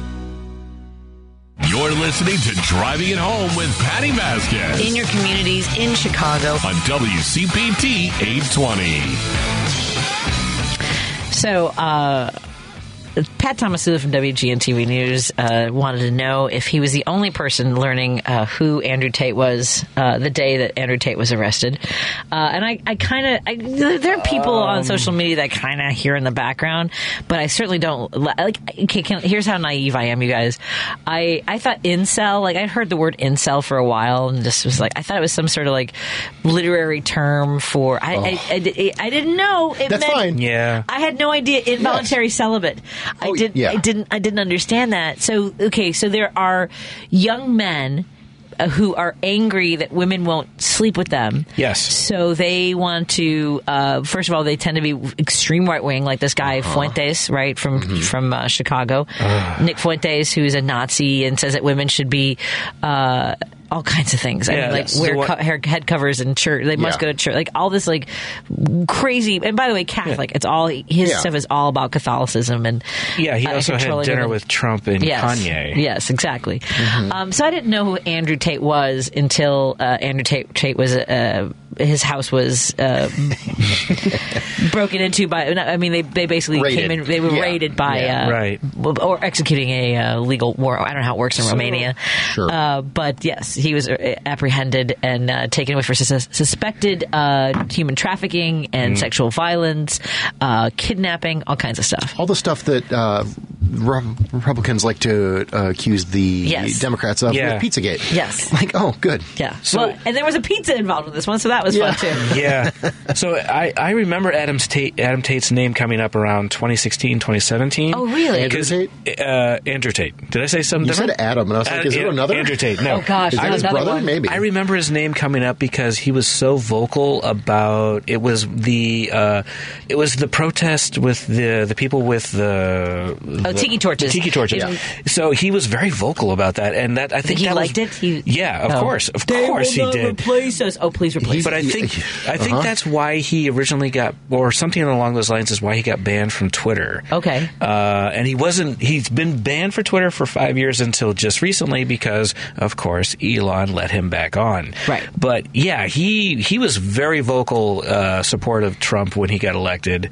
You're listening to Driving It Home with Patti Vasquez In your communities in Chicago. on WCPT 820. So, uh, Pat Tomasulo from WGN TV News uh, wanted to know if he was the only person learning uh, who Andrew Tate was uh, the day that Andrew Tate was arrested. Uh, and I, I kind of, there are people on Um. social media that kind of hear in the background, but I certainly don't like. Okay, can, here's how naive I am, you guys. I I thought incel, like I'd heard the word incel for a while, and just was like, I thought it was some sort of like literary term for. I I, I, di- I didn't know it That's meant fine. Yeah. I had no idea involuntary celibate. I Oh, did. yeah. I didn't. I didn't understand that. So okay. So there are young men uh, who are angry that women won't sleep with them. Yes. So they want to. Uh, first of all, they tend to be extreme right wing, like this guy Uh-huh. Fuentes, right from Mm-hmm. from uh, Chicago, Nick Fuentes, who's a Nazi and says that women should be. All kinds of things. I Yeah, mean, like the wear co- hair, head covers in church. They must Yeah. go to church. Like all this, like crazy. And by the way, Catholic. It's all his Yeah. stuff is all about Catholicism and Yeah, he uh, also had dinner with Trump and yes. Kanye. Yes, exactly. Um, so I didn't know who Andrew Tate was until uh, Andrew Tate, Tate was uh, his house was uh, <laughs> broken into by. I mean, they they basically Raided. came in. They were Yeah. raided by Yeah. uh, Right. or executing a uh, legal war. I don't know how it works in Romania. Sure. Uh, but yes, he was uh, apprehended and uh, taken away for sus- suspected uh, human trafficking and sexual violence, uh, kidnapping, all kinds of stuff. All the stuff that uh, Re- Republicans like to uh, accuse the Yes. Democrats of Yeah. with Pizzagate. Yes. Like, oh, good. Yeah. So- well, and there was a pizza involved in this one, so that was Yeah. fun too. <laughs> yeah. So I, I remember Adam's Tate, Adam Tate's name coming up around 2016, 2017. Oh, really? Andrew 'Cause, Tate? Uh, Andrew Tate. Did I say something You different? said Adam, and I was like, is there another? Andrew Tate. No. Oh, gosh, Is there's that his brother? one. Maybe. I remember his name coming up because he was so vocal about it was the uh, it was the protest with the the people with the, the tiki torches. The tiki torches. Yeah. So he was very vocal about that, and that I think he that liked was, it. He, yeah, of Oh. course, of They course will he not did. Replace us. Oh, please replace. But I us. think I think Uh-huh. that's why he originally got, or something along those lines, is why he got banned from Twitter. Okay. Uh, and he wasn't. He's been banned for Twitter for five years until just recently because, of course, Elon let him back on. Right. But yeah, he he was very vocal uh, support of Trump when he got elected.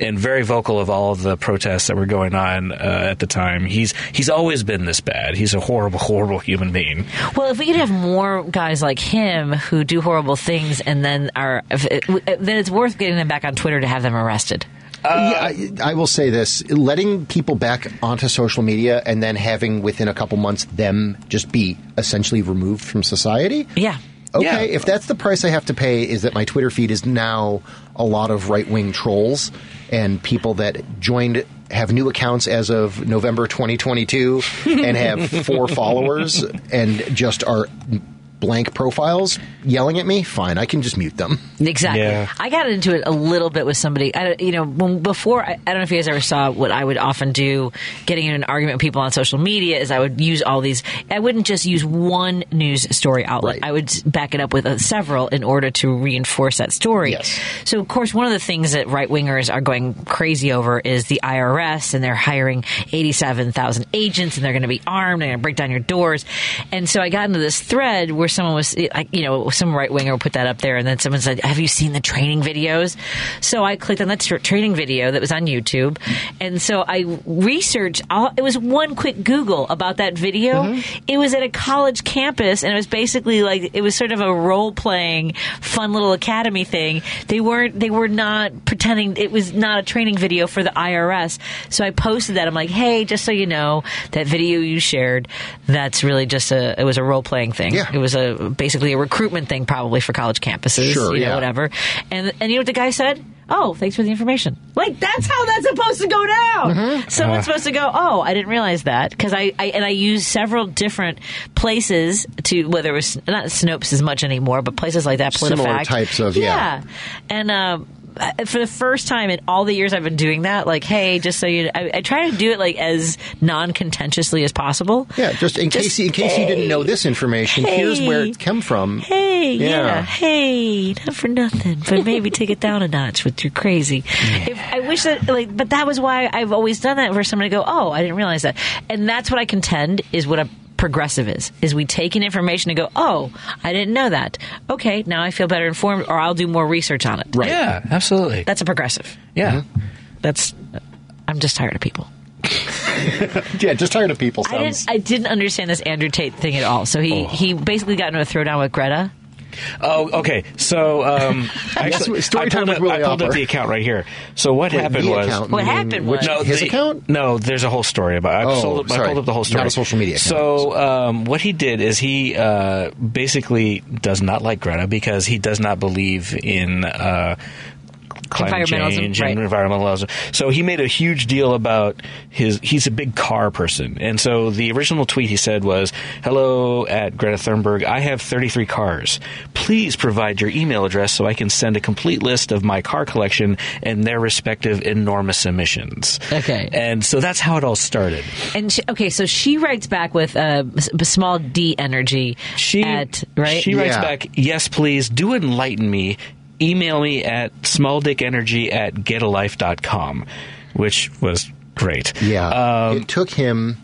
And very vocal of all of the protests that were going on uh, at the time. He's he's always been this bad. He's a horrible, horrible human being. Well, if we could have more guys like him who do horrible things and then are, if it, then it's worth getting them back on Twitter to have them arrested. yeah, I, I will say this: letting people back onto social media and then having within a couple months them just be essentially removed from society. Yeah. Okay, if that's the price I have to pay, is that my Twitter feed is now a lot of right wing trolls and people that joined have new accounts as of November 2022 <laughs> and have four followers and just are blank profiles yelling at me. Fine, I can just mute them. Exactly. I got into it a little bit with somebody. I, don't- you know, when, before I, I don't know if you guys ever saw what I would often do, getting in an argument with people on social media, is I would use all these. I wouldn't just use one news story outlet. I would back it up with uh, several in order to reinforce that story. So, of course, one of the things that right wingers are going crazy over is the IRS, and they're hiring eighty-seven thousand agents, and they're going to be armed, and going to break down your doors. And so I got into this thread where someone was, like, you know, some right winger put that up there, and then someone said, "Have you seen the training videos?" So I clicked on that training video that was on YouTube, and so I researched. All, it was one quick Google about that video. Mm-hmm. It was at a college campus, and it was basically like it was sort of a role playing, fun little academy thing. They weren't. They were not pretending. It was not a training video for the IRS. So I posted that. I'm like, hey, just so you know, that video you shared, that's really just a. It was a role playing thing. Yeah. It was a basically a recruitment thing, probably for college campuses. Sure, you know, yeah. whatever. And and you know what the guy said? Oh, thanks for the information. Like that's how that's supposed to go down. Mm-hmm. Someone's Uh-huh. supposed to go. Oh, I didn't realize that because I, I and I use several different places to whether it was not Snopes as much anymore, but places like that. Similar PolitiFact. types of- yeah. And um, for the first time in all the years I've been doing that, like, hey, just so you, I, I try to do it like as non-contentiously as possible. Yeah, just in case in case you didn't know this information, here's where it come from. Hey, yeah. Yeah. hey, not for nothing, but maybe take it down a notch with your crazy. If, I wish that, like, but that was why I've always done that for someone to go, oh, I didn't realize that, and that's what I contend is what a progressive is is we take in information and go oh i didn't know that okay now i feel better informed or i'll do more research on it Right. Yeah, absolutely. that's a progressive Yeah. Mm-hmm. that's uh, i'm just tired of people <laughs> yeah, just tired of people. I didn't, I didn't understand this Andrew Tate thing at all. So he, oh. he basically got into a throwdown with Greta. Oh, okay. So, um, <laughs> actually, story I time pulled, with up, Willie I pulled up the account right here. So what Wait, happened the was account, What happened which- was- no, his the- account? No, there's a whole story about. I, Oh, pulled up, I sorry. pulled up the whole story. Not a social media account. So um, what he did is he uh, basically does not like Greta because he does not believe in. Uh, Climate Environmentalism, change right. and environmentalism. So he made a huge deal about his. He's a big car person, and so the original tweet he said was, "Hello at Greta Thunberg. I have 33 cars. Please provide your email address so I can send a complete list of my car collection and their respective enormous emissions." Okay. And so that's how it all started. And she, okay, so she writes back with uh, small d energy. She at right. She writes back, "Yes, please do enlighten me. Email me at smalldickenergy at getalife.com," which was great. Yeah, it took him.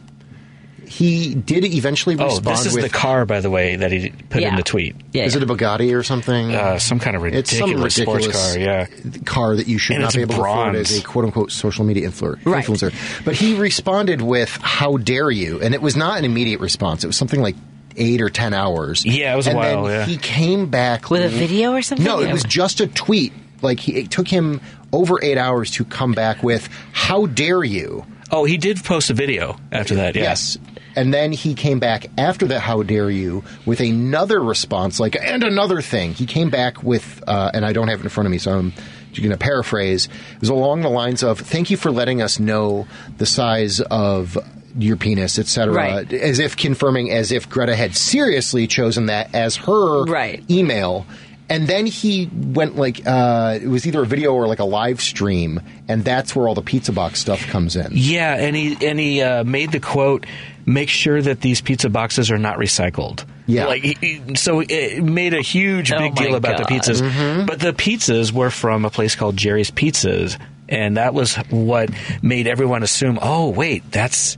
He did eventually respond. Oh, respond this is with. the car, by the way, that he put in the tweet. Yeah, is it a Bugatti or something? Uh, some kind of It's some ridiculous sports car, yeah. car that you should And not be able to afford as a quote unquote social media influ- Right. influencer. But he responded with "How dare you?" and it was not an immediate response. It was something like eight or ten hours. Yeah, it was a and while, Then yeah. he came back With a video or something? No, it was just a tweet. Like he, it took him over eight hours to come back with "How dare you?" Oh, he did post a video after that. Yeah. Yes. And then he came back after that, how dare you, with another response, like, and another thing. He came back with, uh, and I don't have it in front of me, so I'm going to paraphrase. It was along the lines of, thank you for letting us know the size of your penis, etc. Right. As if confirming, as if Greta had seriously chosen that as her Right. email. And then he went like uh, it was either a video or like a live stream, and that's where all the pizza box stuff comes in. Yeah, and he and he uh, made the quote: "Make sure that these pizza boxes are not recycled." Yeah. like he- he, so it made a huge Oh big my deal about God. the pizzas. Mm-hmm. But the pizzas were from a place called Jerry's Pizzas, and that was what made everyone assume, "Oh, wait, that's."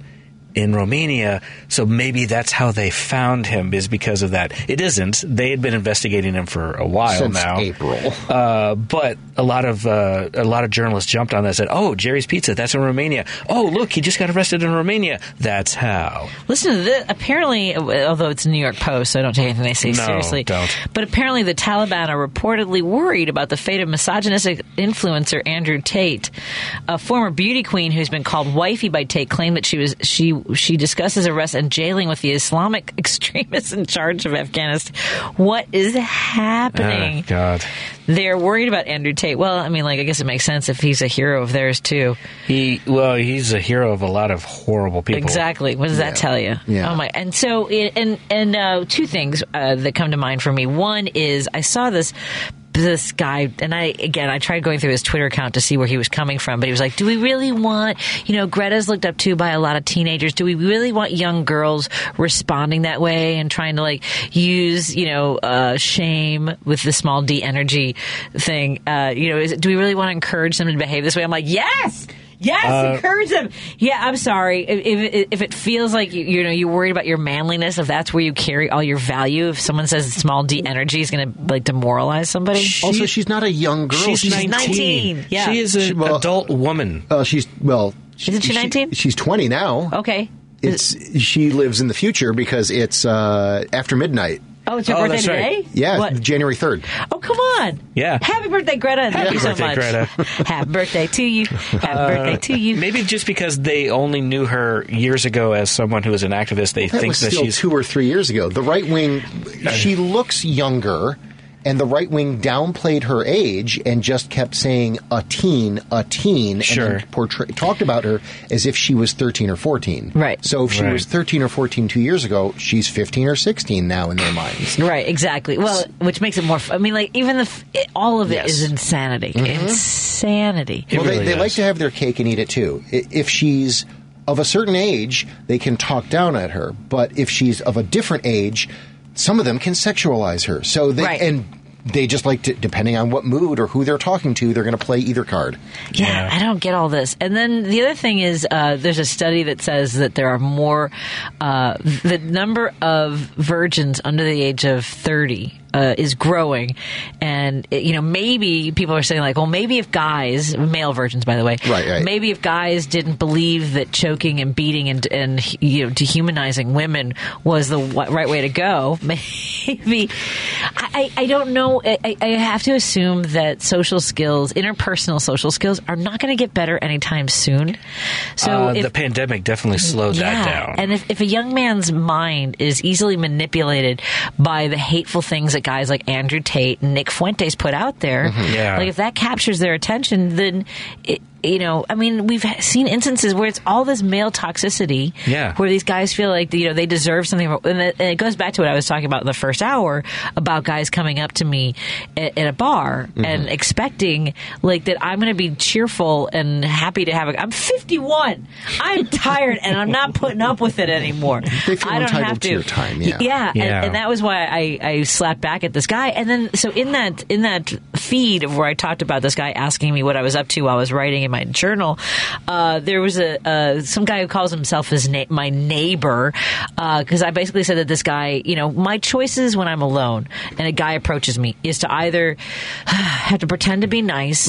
In Romania, so maybe that's how they found him is because of that. It isn't. They had been investigating him for a while Since now. April. Uh, but a lot of uh, a lot of journalists jumped on that and said, "Oh, Jerry's Pizza, that's in Romania. Oh, look, he just got arrested in Romania. That's how." Listen to this. Apparently, although it's New York Post, so I don't take anything they say No, seriously. don't. But apparently, the Taliban are reportedly worried about the fate of misogynistic influencer Andrew Tate, a former beauty queen who's been called wifey by Tate, claimed that she was she she discusses arrest and jailing with the Islamic <laughs> extremists in charge of Afghanistan. What is happening? Oh, God. They're worried about Andrew Tate. Well, I mean, like I guess it makes sense if he's a hero of theirs too. He well, he's a hero of a lot of horrible people. Exactly. What does that tell you? Yeah. Oh my! And so, and and uh, two things uh, that come to mind for me. One is I saw this this guy, and I again I tried going through his Twitter account to see where he was coming from, but he was like, "Do we really want you know Greta's looked up to by a lot of teenagers? Do we really want young girls responding that way and trying to like use you know uh, shame with the small d energy thing? Uh, you know, is, do we really want to encourage them to behave this way?" I'm like, "Yes." Yes, Uh, encourage them. Yeah, I'm sorry if, if if it feels like you, you know you're worried about your manliness, if that's where you carry all your value. If someone says small d energy is going to like demoralize somebody. also, she's not a young girl. She's 19. Yeah, She is an adult woman. Uh, she's well. Isn't she 19? she's 20 now. Okay. It's she lives in the future because it's uh, after midnight. Oh, it's your oh, birthday today. Yeah, What? January 3rd. Oh, come on. Yeah. Happy birthday, Greta. Thank Happy you so birthday, much. Greta. <laughs> Happy birthday to you. Happy uh, birthday to you. Maybe just because they only knew her years ago as someone who was an activist, they That think was that still she's two or three years ago. The right wing, uh, she looks younger, and the right wing downplayed her age and just kept saying a teen, a teen, Sure. and portray- talked about her as if she was 13 or 14. Right. So if she Right. was 13 or 14 two years ago, she's 15 or 16 now in their minds. Right, exactly. Well, which makes it more. f- I mean, like even the f- it, all of it is Yes. Mm-hmm. insanity. Insanity. well, they, they like to have their cake and eat it too. If she's of a certain age, they can talk down at her. But if she's of a different age, some of them can sexualize her. So they Right. and they just like to, depending on what mood or who they're talking to, they're going to play either card. Yeah, I don't get all this. And then the other thing is, uh, there's a study that says that there are more, uh, the number of virgins under the age of 30 uh, is growing. And, it- you know, maybe people are saying, like, well, maybe if guys, male virgins, by the way, Right, right. maybe if guys didn't believe that choking and beating and, and you know, dehumanizing women was the right way to go, <laughs> maybe. I, I I don't know. I, I- I have to assume that social skills, interpersonal social skills, are not going to get better anytime soon. So uh, if, the pandemic definitely slowed that down. And if, if a young man's mind is easily manipulated by the hateful things that guys like Andrew Tate and Nick Fuentes put out there, Mhm. Yeah. like if that captures their attention, then it, you know, I mean, we've seen instances where it's all this male toxicity, Yeah. where these guys feel like you know they deserve something, and it, goes back to what I was talking about in the first hour about guys coming up to me at, at a bar Mm-hmm. and expecting like that I'm going to be cheerful and happy to have a. I'm 51. I'm tired and I'm not putting up with it anymore. <laughs> They feel I don't entitled have to to. your time, yeah. yeah, Yeah. And, and that was why I, I slapped back at this guy. And then so in that in that feed of where I talked about this guy asking me what I was up to while I was writing in my journal, uh, there was a uh, some guy who calls himself his na- my neighbor because I basically said that this guy, you know, my choices when I'm alone and a guy approaches me is to either <sighs> have to pretend to be nice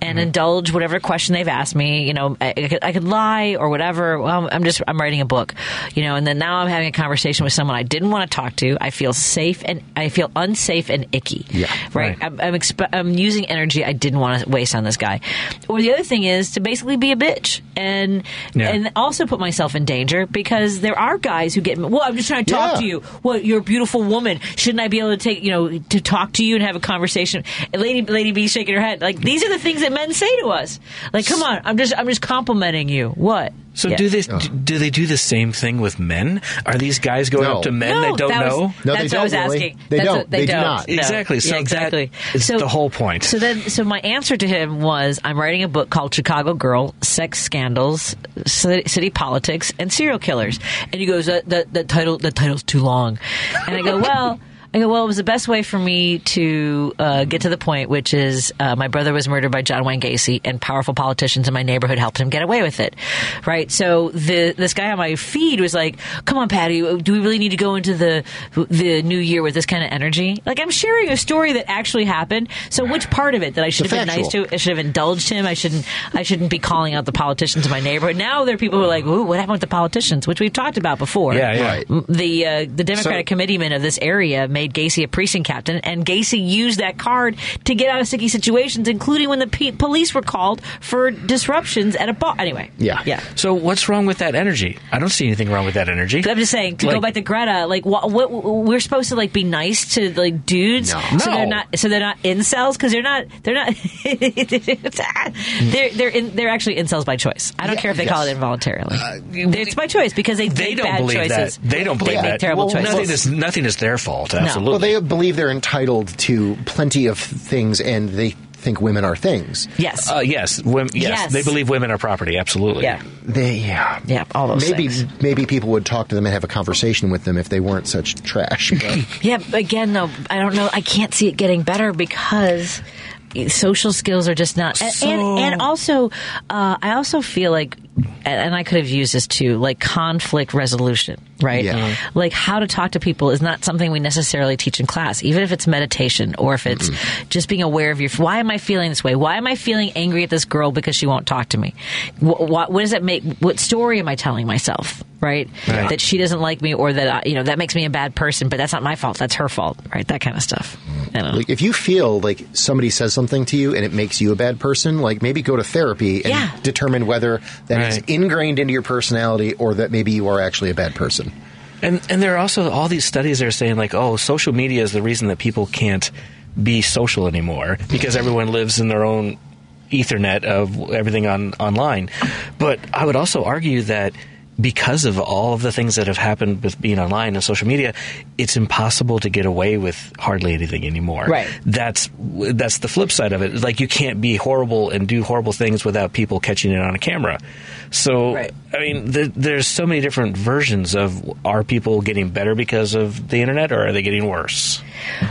and indulge whatever question they've asked me. You know, I, I, could, I could lie or whatever. Well, I'm just I'm writing a book, you know, and then now I'm having a conversation with someone I didn't want to talk to. I feel safe and I feel unsafe and icky. Yeah. right. I'm I'm, exp- I'm using energy I didn't want to waste on this guy. Or the other thing is to basically be a bitch and Yeah. and also put myself in danger because there are guys who get well. I'm just trying to talk Yeah. to you. Well, you're a beautiful woman. Shouldn't I be able to take you know to talk to you and have a conversation? And Lady Lady B shaking her head like these are the things that men say to us. Like, come on, I'm just I'm just complimenting you. What? So Yeah. do they do they do the same thing with men? Are these guys going No. up to men No, they don't that was- know? No, they that's what I was don't, really. asking. They That's don't. what- they, They do don't. Exactly. So Yeah, exactly. is so the whole point. So then, so my answer to him was, I'm writing a book called Chicago Girl: Sex Scandals, City, City Politics, and Serial Killers. And he goes, that, that, that title, that title's too long. And I go, well. I go, well, it was the best way for me to uh, get to the point, which is uh, my brother was murdered by John Wayne Gacy, and powerful politicians in my neighborhood helped him get away with it. Right? So the this guy on my feed was like, "Come on, Patty, do we really need to go into the the new year with this kind of energy?" Like I'm sharing a story that actually happened. So which part of it that I should have been nice to? I should have indulged him. I shouldn't. I shouldn't be calling out the politicians in my neighborhood. Now there are people who are like, "Ooh, what happened with the politicians?" Which we've talked about before. Yeah, yeah. Right. The uh, the Democratic So- committeeman of this area made Gacy a precinct captain, and Gacy used that card to get out of sticky situations, including when the pe- police were called for disruptions at a bar. Anyway, Yeah. yeah. So what's wrong with that energy? I don't see anything wrong with that energy. I'm just saying to go back to Greta. Like, what, what we're supposed to like be nice to like dudes, No. so No. they're not so they're not incels because they're not they're not <laughs> <laughs> they're they're in, they're actually incels by choice. I don't Yeah, care if they call it yes. involuntarily. Uh, it's by choice because they, They make don't bad believe choices. that. They don't believe they that. Make terrible Well, choices. Nothing is nothing is their fault. Uh, Absolutely. Well, they believe they're entitled to plenty of things, and they think women are things. yes. uh, yes, women, yes, Yes. they believe women are property. Absolutely. yeah. They, yeah, Yeah. All those maybe things. maybe people would talk to them and have a conversation with them if they weren't such trash. But <laughs> Yeah, again, though, I don't know. I can't see it getting better because social skills are just not. And, So- and, and also, uh, I also feel like, and I could have used this too, like conflict resolution, right? Yeah. Like how to talk to people is not something we necessarily teach in class, even if it's meditation or if it's just being aware of your. Why am I feeling this way? Why am I feeling angry at this girl because she won't talk to me? What, what, what does it make? What story am I telling myself? Right? Right. That she doesn't like me or that I, you know that makes me a bad person, but that's not my fault. That's her fault, right? That kind of stuff. I don't know. like, if you feel like somebody says something to you and it makes you a bad person, like maybe go to therapy and Yeah. determine whether that is Right. ingrained into your personality or that maybe you are actually a bad person. And and there are also all these studies that are saying like, oh, social media is the reason that people can't be social anymore because everyone lives in their own ethernet of everything on online. But I would also argue that because of all of the things that have happened with being online and social media, it's impossible to get away with hardly anything anymore. Right. That's that's the flip side of it. Like you can't be horrible and do horrible things without people catching it on a camera. So Right. I mean, th there's so many different versions of are people getting better because of the internet or are they getting worse?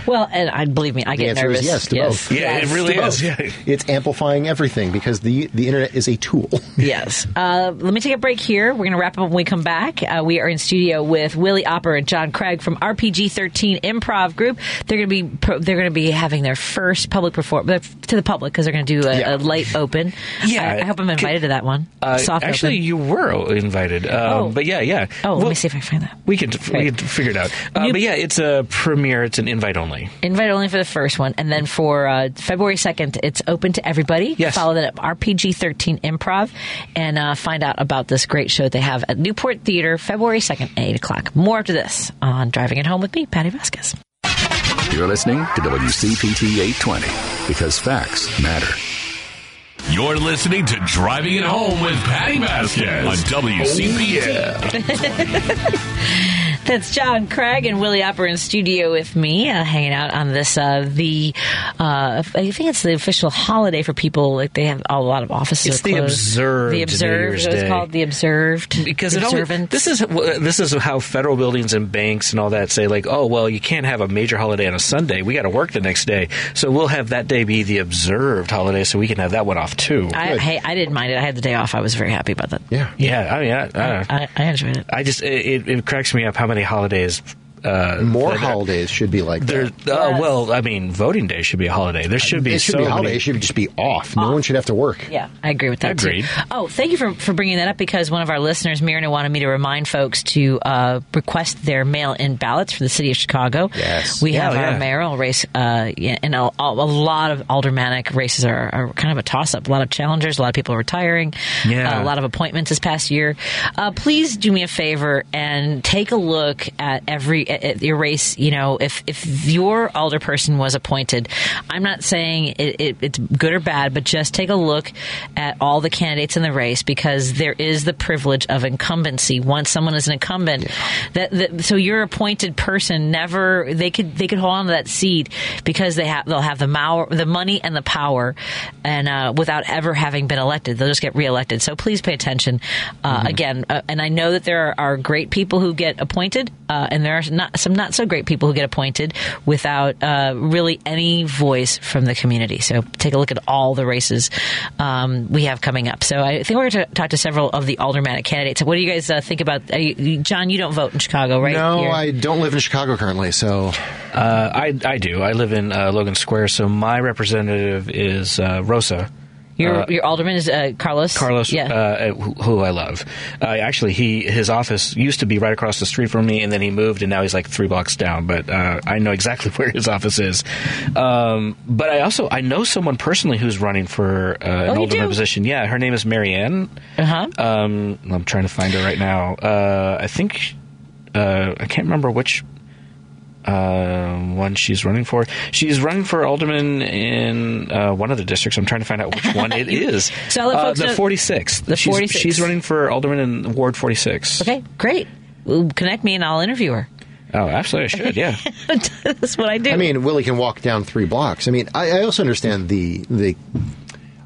Well, and I believe me, I The get answer nervous. is yes to both. Yeah, it really is. Yeah. It's amplifying everything because the the internet is a tool. Yes. Uh, let me take a break here. We're going to wrap up when we come back. Uh, we are in studio with Willie Opper and John Craig from RPG 13 Improv Group. They're going to be they're going to be having their first public performance to the public because they're going to do a, Yeah. a light open. Yeah. I, I hope I'm invited to that one. Uh, Soft actually, open. you were invited, um, Oh. but yeah, yeah. Oh, let me see if I can find that. We can we can figure it out. Uh, New- but yeah, it's a premiere. It's an invite only. Invite only for the first one, and then for uh, February second, it's open to everybody. Yes. Follow that up RPG thirteen Improv, and uh, find out about this great show they have at Newport Theater, February second, eight o'clock. More after this on Driving It Home with me, Patti Vasquez. You're listening to WCPT 820 because facts matter. You're listening to Driving It Home with Patti Vasquez on WCPT. Oh, <laughs> That's John Craig and Willie Opper in studio with me, uh, hanging out on this uh, the uh, I think it's the official holiday for people. Like they have a lot of offices. It's the closed. observed The observed. Year's It was called the observed because the it always, observant. this is this is how federal buildings and banks and all that say like oh well you can't have a major holiday on a Sunday we got to work the next day so we'll have that day be the observed holiday so we can have that one off too. I, hey, I didn't mind it. I had the day off. I was very happy about that. Yeah. yeah, I mean, I, I, I, I enjoyed it. I just it, it, it cracks me up how many holidays. Uh, More that- holidays should be like There, that. uh, Yes. well, I mean, voting day should be a holiday. There should be It should so be a holiday. many. It should just be off. No one should have to work. Yeah, I agree with that Agreed. too. Oh, thank you for, for bringing that up because one of our listeners, Mirna, wanted me to remind folks to uh, request their mail-in ballots for the city of Chicago. Yes. we Yeah, have yeah. our mayoral race, uh, and a, a lot of aldermanic races are, are kind of a toss-up. A lot of challengers, a lot of people are retiring, Yeah. uh, a lot of appointments this past year. Uh, please do me a favor and take a look at every at, at your race, you know, if if your alderperson was appointed, I'm not saying it, it, it's good or bad, but just take a look at all the candidates in the race because there is the privilege of incumbency. Once someone is an incumbent, that, that so your appointed person never they could they could hold on to that seat because they have they'll have the mower, the money and the power, and uh, without ever having been elected, they'll just get reelected. So please pay attention. Uh, Again, uh, and I know that there are, are great people who get appointed, uh, and there are not some not so great people who get appointed without uh, really any voice from the community. So take a look at all the races um, we have coming up. So I think we're going to talk to several of the aldermanic candidates. What do you guys uh, think about? Uh, you- John, you don't vote in Chicago, right? No, Here. I don't live in Chicago currently, so Uh, I I do. I live in uh, Logan Square, so my representative is uh, Rosa. Your Uh, your alderman is uh, Carlos. Carlos, Yeah. uh, who, who I love. Uh, actually, he his office used to be right across the street from me, and then he moved, and now he's like three blocks down. But uh, I know exactly <laughs> where his office is. Um, but I also I know someone personally who's running for uh, an Oh, alderman position. Yeah, her name is Marianne. Uh huh. Um, I'm trying to find her right now. Uh, I think uh, I can't remember which uh, one she's running for. She's running for alderman in uh, one of the districts. I'm trying to find out which one it <laughs> is. So I'll let uh, folks the know- 46th. The she's, She's running for alderman in Ward 46. Okay, great. Well, connect me and I'll interview her. Oh, absolutely, I should. Yeah. <laughs> That's what I do. I mean, Willie can walk down three blocks. I mean, I, I also understand the the.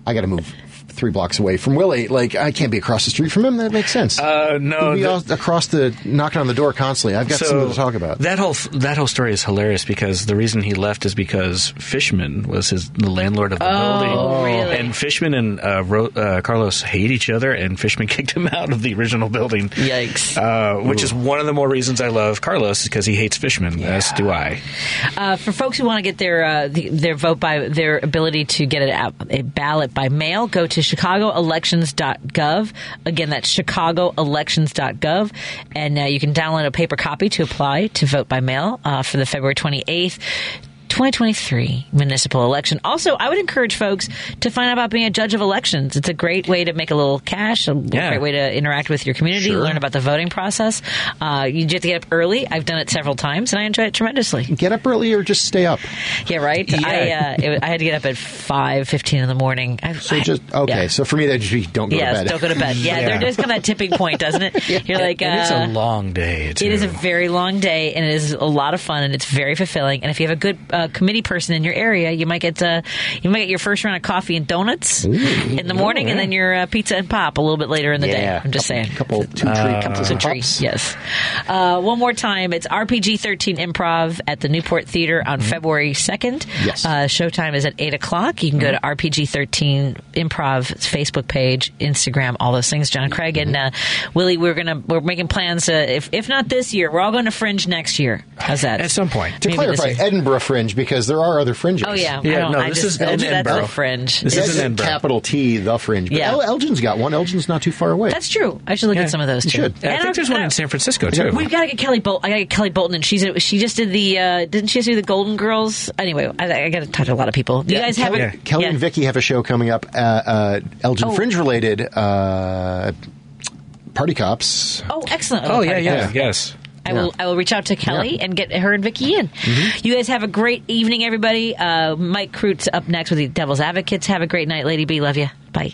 I got to move three blocks away from Willie. Like, I can't be across the street from him. That makes sense. Uh, no, We'd be the- all across the knocking on the door constantly. I've got something to talk about. That whole that whole story is hilarious because the reason he left is because Fishman was his the landlord of the Oh, building, really? and Fishman and uh, Ro- uh, Carlos hate each other, and Fishman <laughs> kicked him out of the original building. Yikes! Uh, which is one of the more reasons I love Carlos because he hates Fishman, as do I. Uh, for folks who want to get their uh, the, their vote by their ability to get a, a ballot by mail, go to ChicagoElections.gov. Again, that's ChicagoElections.gov, and uh, you can download a paper copy to apply to vote by mail uh, for the February twenty eighth. 2023 municipal election. Also, I would encourage folks to find out about being a judge of elections. It's a great way to make a little cash, a Yeah. great way to interact with your community, Sure. learn about the voting process. Uh, you have to get up early. I've done it several times, and I enjoy it tremendously. Get up early or just stay up. Yeah, right. Yeah. I uh, it, I had to get up at five fifteen in the morning. I, So I- just okay. yeah. So for me, that just be don't go yes, to bed. don't go to bed. Yeah, Yeah. there does come that tipping point, doesn't it? <laughs> You're like, and it's uh, a long day. Too. it is a very long day, and it is a lot of fun, and it's very fulfilling. And if you have a good uh, committee person in your area, you might get uh, you might get your first round of coffee and donuts in the morning, and then your uh, pizza and pop a little bit later in the day. I'm just saying. couple two Uh, tree, Couple some of trees. Yes. Uh, one more time. It's RPG 13 Improv at the Newport Theater on February 2nd. Mm-hmm. Yes. Uh, showtime is at 8 o'clock. You can go to RPG 13 Improv Facebook page, Instagram, all those things. John Craig and uh, Willie, we're gonna we're making plans. Uh, if if not this year, we're all going to Fringe next year. How's that? At some point. To Maybe clarify. Edinburgh Fringe because there are other fringes. Oh yeah. Yeah, I don't, no, I this just, is in that's, that's Edinburgh. a fringe. This is in capital T, the Fringe. But Yeah. El- Elgin's got one. Elgin's not too far away. That's true. I should look Yeah. at some of those You too. should. Yeah, I And think there's one in San Francisco too. We've got to get Kelly Bolton. I got to get Kelly Bolton, and she's she just did the uh, didn't she just do the Golden Girls? Anyway, I, I got to talk to a lot of people. You guys have Kelly, a, Kelly yeah. and Vicky have a show coming up. Uh, uh, Elgin Oh. Fringe related. Uh, Party Cops. Oh, excellent! Oh yeah, Party yeah, yes. I will. I will reach out to Kelly and get her and Vicky in. You guys have a great evening, everybody. Uh, Mike Krutz up next with the Devil's Advocates. Have a great night, Lady B. Love you. Bye.